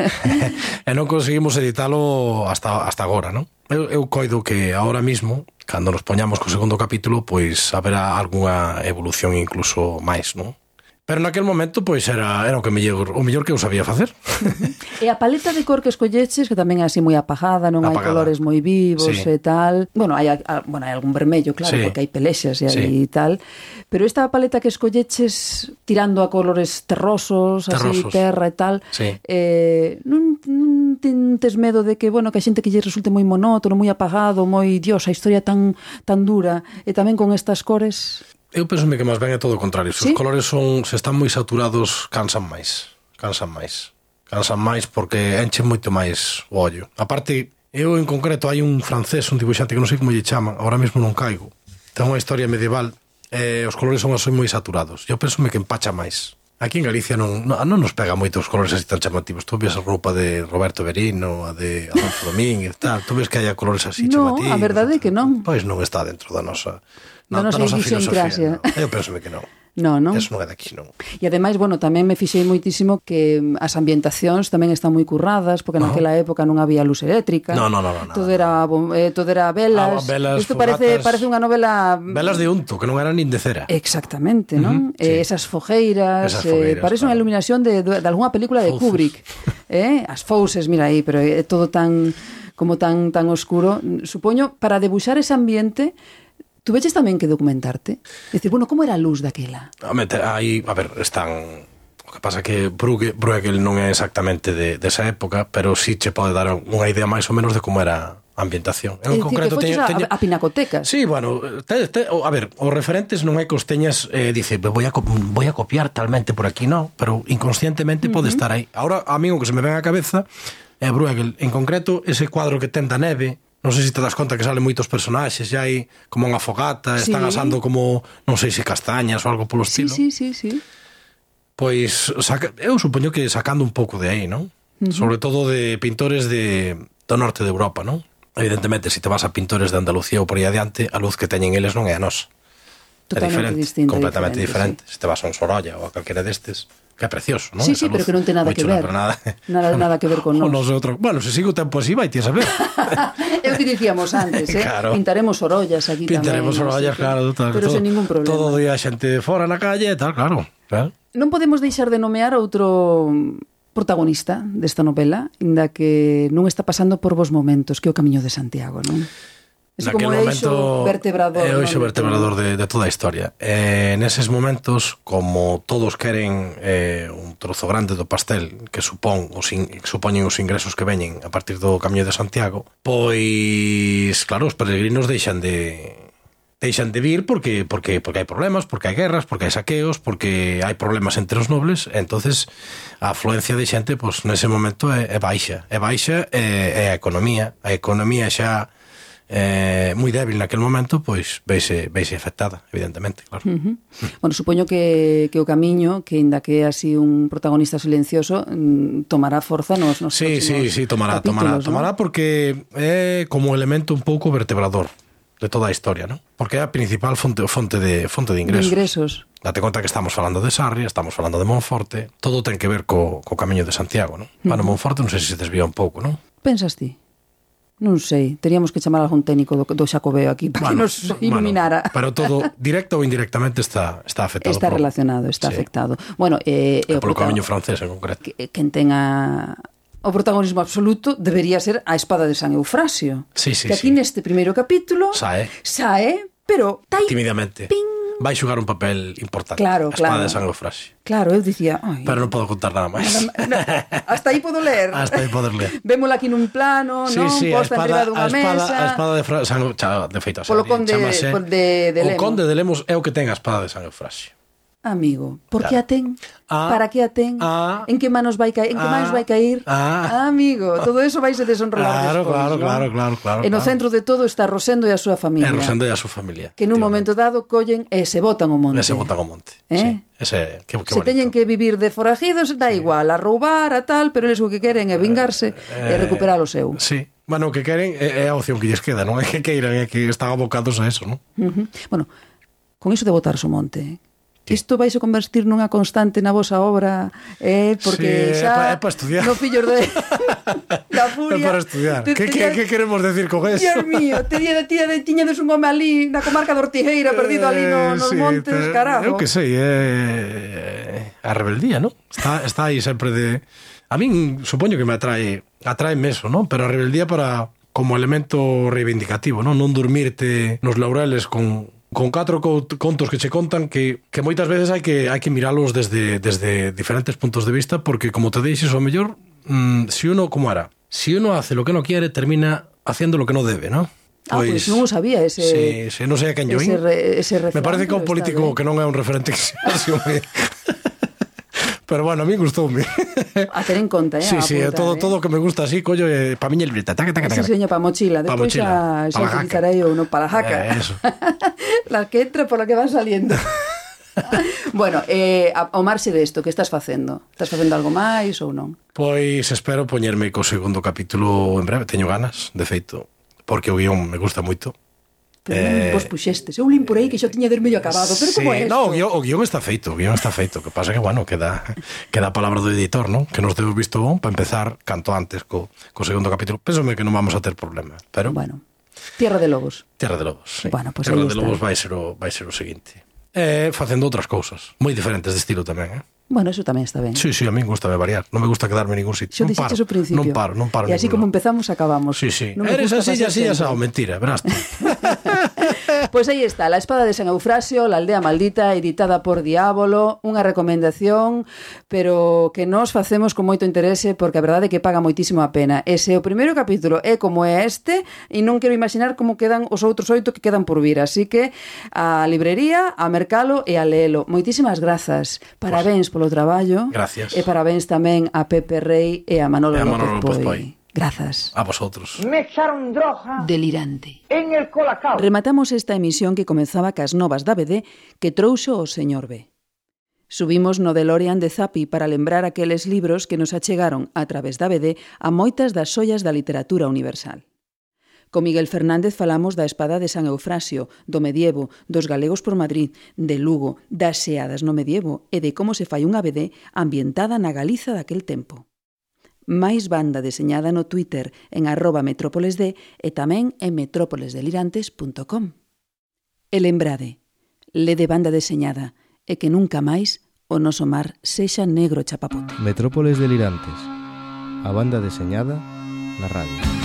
e non conseguimos editalo hasta, hasta agora, non? Eu, eu coido que ahora mismo, cando nos poñamos co segundo capítulo, pois haberá algunha evolución incluso máis, non? Pero naquel momento pois era era o que mellor, o mellor que eu sabía facer. e a paleta de cor que escolleches, que tamén é así moi apagada, non apagada. hai colores moi vivos sí. e tal. Bueno, hai a, bueno, hai algún vermello, claro, sí. porque hai pelexas e sí. e tal. Pero esta paleta que escolleches tirando a colores terrosos, terrosos. así terra e tal, sí. eh, non, non tentes medo de que, bueno, que a xente que lle resulte moi monótono, moi apagado, moi, dios, a historia tan tan dura, e tamén con estas cores Eu penso que máis ben é todo o contrario. Se ¿Sí? os colores son, se están moi saturados, cansan máis. Cansan máis. Cansan máis porque enche moito máis o ollo. A parte, eu en concreto hai un francés, un dibuixante que non sei como lle chama, agora mesmo non caigo. Ten unha historia medieval eh, os colores son así moi saturados. Eu penso que empacha máis. Aquí en Galicia non, non, non nos pega moito os colores así tan chamativos. Tú ves a roupa de Roberto Berino, a de Adolfo Domínguez, tal. Tú ves que hai colores así no, chamativos. Non, a verdade é que non. Pois non está dentro da nosa na, non, da nosa idiosincrasia. No. Eu penso que non. No, non? Eso non é daqui, non. E ademais, bueno, tamén me fixei moitísimo que mm, as ambientacións tamén están moi curradas, porque oh. naquela época non había luz eléctrica. No, no, no, no, todo era eh, todo era velas. Ah, velas Isto parece parece unha novela mm, Velas de unto, que non eran nin de cera. Exactamente, non? Uh eh, -huh, sí. eh, esas fogueiras, esas eh, fogueiras eh, parece claro. unha iluminación de, de, de algunha película de Fouses. Kubrick. eh? As fouses, mira aí, pero é todo tan como tan tan oscuro. Supoño para debuxar ese ambiente Tú veches tamén que documentarte? Dicir, bueno, como era a luz daquela? A meter, aí, a ver, están O que pasa que Bruegel, Bruegel non é exactamente de, desa época, pero sí che pode dar unha idea máis ou menos de como era a ambientación. En dicir, concreto que teño, a, teño... a pinacoteca. Sí, bueno, te, te, a ver, os referentes non é que os teñas eh, dice, voy a, voy a copiar talmente por aquí, non, pero inconscientemente uh -huh. pode estar aí. Ahora, a mí o que se me ven á cabeza é Bruegel, en concreto ese cuadro que ten da neve, non sei se te das conta que salen moitos personaxes, e hai como unha fogata, sí. están asando como, non sei se castañas ou algo polo estilo. Sí, sí, sí, sí. Pois saca, eu supoño que sacando un pouco de aí, non? Uh -huh. Sobre todo de pintores de, do norte de Europa, non? Evidentemente, se si te vas a pintores de Andalucía ou por aí adiante, a luz que teñen eles non é a nós. Totalmente é diferente, distinta, completamente diferente. diferente. Sí. Se te vas a un Sorolla ou a calquera destes, Que é precioso, non? Sí, Esa sí, pero que non ten nada que ver. Nada, nada, nada que ver con nós. Nos outro, bueno, se sigo tempo así e ti a saber. é o que dicíamos antes, eh? Claro. Pintaremos orollas aquí Pintaremos tamén. Pintaremos orollas, claro. Tal, pero todo, sen ningún problema. Todo o día xente fora na calle e tal, claro. Eh? Non podemos deixar de nomear outro protagonista desta novela, inda que non está pasando por vos momentos, que é o Camiño de Santiago, non? Ese como como momento, eixo vertebrador. É o eixo vertebrador de, de toda a historia. E neses momentos, como todos queren eh, un trozo grande do pastel que supón os in, que supoñen os ingresos que veñen a partir do Camiño de Santiago, pois, claro, os peregrinos deixan de deixan de vir porque porque porque hai problemas, porque hai guerras, porque hai saqueos, porque hai problemas entre os nobles, entonces a afluencia de xente pois nese momento é, é baixa, é baixa e é, é a economía, a economía xa eh, moi débil naquel momento, pois veise, veise afectada, evidentemente, claro. Uh -huh. bueno, supoño que, que o camiño, que inda que así un protagonista silencioso, mm, tomará forza nos, nos sí, sí, sí, tomará, capítulos, tomará, ¿no? tomará porque é eh, como elemento un pouco vertebrador de toda a historia, ¿no? Porque é a principal fonte, fonte, de, fonte de ingresos. De ingresos. Date conta que estamos falando de Sarria, estamos falando de Monforte, todo ten que ver co, co camiño de Santiago, ¿no? Bueno. Monforte non sei se desvía un pouco, ¿no? Pensas ti? Non sei, teríamos que chamar algún técnico do, do Xacobeo aquí para bueno, que nos iluminara. Bueno, pero todo, directo ou indirectamente, está, está afectado. Está por... relacionado, está sí. afectado. Bueno, eh, e o polo camiño francés, en concreto. Que, quen tenga o protagonismo absoluto debería ser a espada de San Eufrasio. Sí, sí, que aquí sí. neste primeiro capítulo sae, sae pero tai, Tímidamente. Ping, vai xugar un papel importante. Claro, a espada claro. de Sanglofraxe. Claro, eu dicía... Ai, Pero non podo contar nada máis. No, hasta aí podo ler. Hasta aí podo ler. Vémola aquí nun plano, sí, non? Sí, Posta enriba dunha mesa... A espada de Fra... San... Cha, de feito, Polo conde, eh. chamase... de, de Lemos. O conde de Lemos é o que ten a espada de Sanglofraxe. Amigo, por que claro. a ten? Ah, para que a ten? Ah, en que manos vai caer? En que ah, manos vai caer? Ah, amigo, todo eso vais a desenrolar claro, despois, claro, claro, claro, claro, E no claro. centro de todo está Rosendo e a súa familia. E Rosendo e a súa familia. Que nun momento dado collen e se botan o monte. E se botan o monte, eh? sí. Ese, que, que se bonito. teñen que vivir de forajidos, da sí. igual, a roubar, a tal, pero eles o que queren é vingarse eh, e eh, recuperar o seu. Sí, bueno, o que queren é, é a opción que lles queda, non é que queiran, é que están abocados a eso, non? Uh -huh. Bueno, con iso de botarse o monte, Isto vais a convertir nunha constante na vosa obra, eh, porque sí, xa é para estudiar. No fillos de da furia. É para estudiar. Te, que, que, que queremos decir con eso? Dios mío, te di de tía de tiñades un home ali na comarca de Ortigueira perdido ali no, nos eh, sí, montes, te, carajo. Eu que sei, é eh, a rebeldía, non? Está está aí sempre de A min supoño que me atrae, atrae eso, non? Pero a rebeldía para como elemento reivindicativo, non? Non dormirte nos laureles con con catro contos que che contan que, que moitas veces hai que hai que miralos desde desde diferentes puntos de vista porque como te deixes o mellor mmm, si uno como era si uno hace lo que no quiere termina haciendo lo que no debe ¿no? Ah, pois, ah, pois pues non o sabía ese... Se, se non sei a quen yo ese, re, ese Me parece que é un político que non é un referente que se asume Pero bueno, a mí gustoume. A ter en conta, eh? Sí, sí, apuntar, todo, eh? todo que me gusta así, collo, eh, pa miña libreta. Taca, taca, taca. Sí, señor, pa mochila. Despois xa, xa utilizarei ou no para jaca. Eh, eso. la que entra por la que van saliendo. bueno, eh, ao marxe desto, que estás facendo? Estás facendo algo máis ou non? Pois espero poñerme co segundo capítulo en breve, teño ganas, de feito, porque o guión me gusta moito Pero eh, vos puxestes. Eu lim por aí que xa tiña vermello acabado, pero sí, como é isto? No, o guión, o guión está feito, o guión está feito. que pasa que, bueno, queda, queda a palabra do editor, non? Que nos deu visto bon para empezar canto antes co, co segundo capítulo. Pensome que non vamos a ter problema, pero... Bueno, Tierra de Lobos. Tierra de Lobos, sí. Bueno, pues Tierra de Lobos vai ser o, vai ser o seguinte. Eh, facendo outras cousas, moi diferentes de estilo tamén, eh? Bueno, eso tamén está ben. Sí, sí, a min gusta me variar. Non me gusta quedarme en ningún sitio. Xo non paro, principio. non paro, non paro. E así como lado. empezamos, acabamos. Sí, sí. Non Eres así, así, así, así, mentira, verás. Pois aí está, La espada de San Eufrasio, La aldea maldita, editada por Diabolo, unha recomendación, pero que nos facemos con moito interese porque a verdade é que paga moitísimo a pena. Ese o primeiro capítulo é como é este, e non quero imaginar como quedan os outros oito que quedan por vir, así que a librería, a mercalo e a leelo. Moitísimas grazas. Parabéns polo traballo. Gracias. E parabéns tamén a Pepe Rey e a Manolo, e a Manolo López Poi. Poi. Grazas. A vosotros. Me echaron droga. Delirante. En el colacao. Rematamos esta emisión que comezaba cas novas da BD que trouxo o señor B. Subimos no DeLorean de Zapi para lembrar aqueles libros que nos achegaron a través da BD a moitas das ollas da literatura universal. Co Miguel Fernández falamos da espada de San Eufrasio, do medievo, dos galegos por Madrid, de Lugo, das xeadas no medievo e de como se fai unha BD ambientada na Galiza daquel tempo máis banda deseñada no Twitter en arroba metrópolesd e tamén en metrópolesdelirantes.com. E lembrade, lede banda deseñada e que nunca máis o noso mar sexa negro chapapote. Metrópoles Delirantes, a banda deseñada na radio.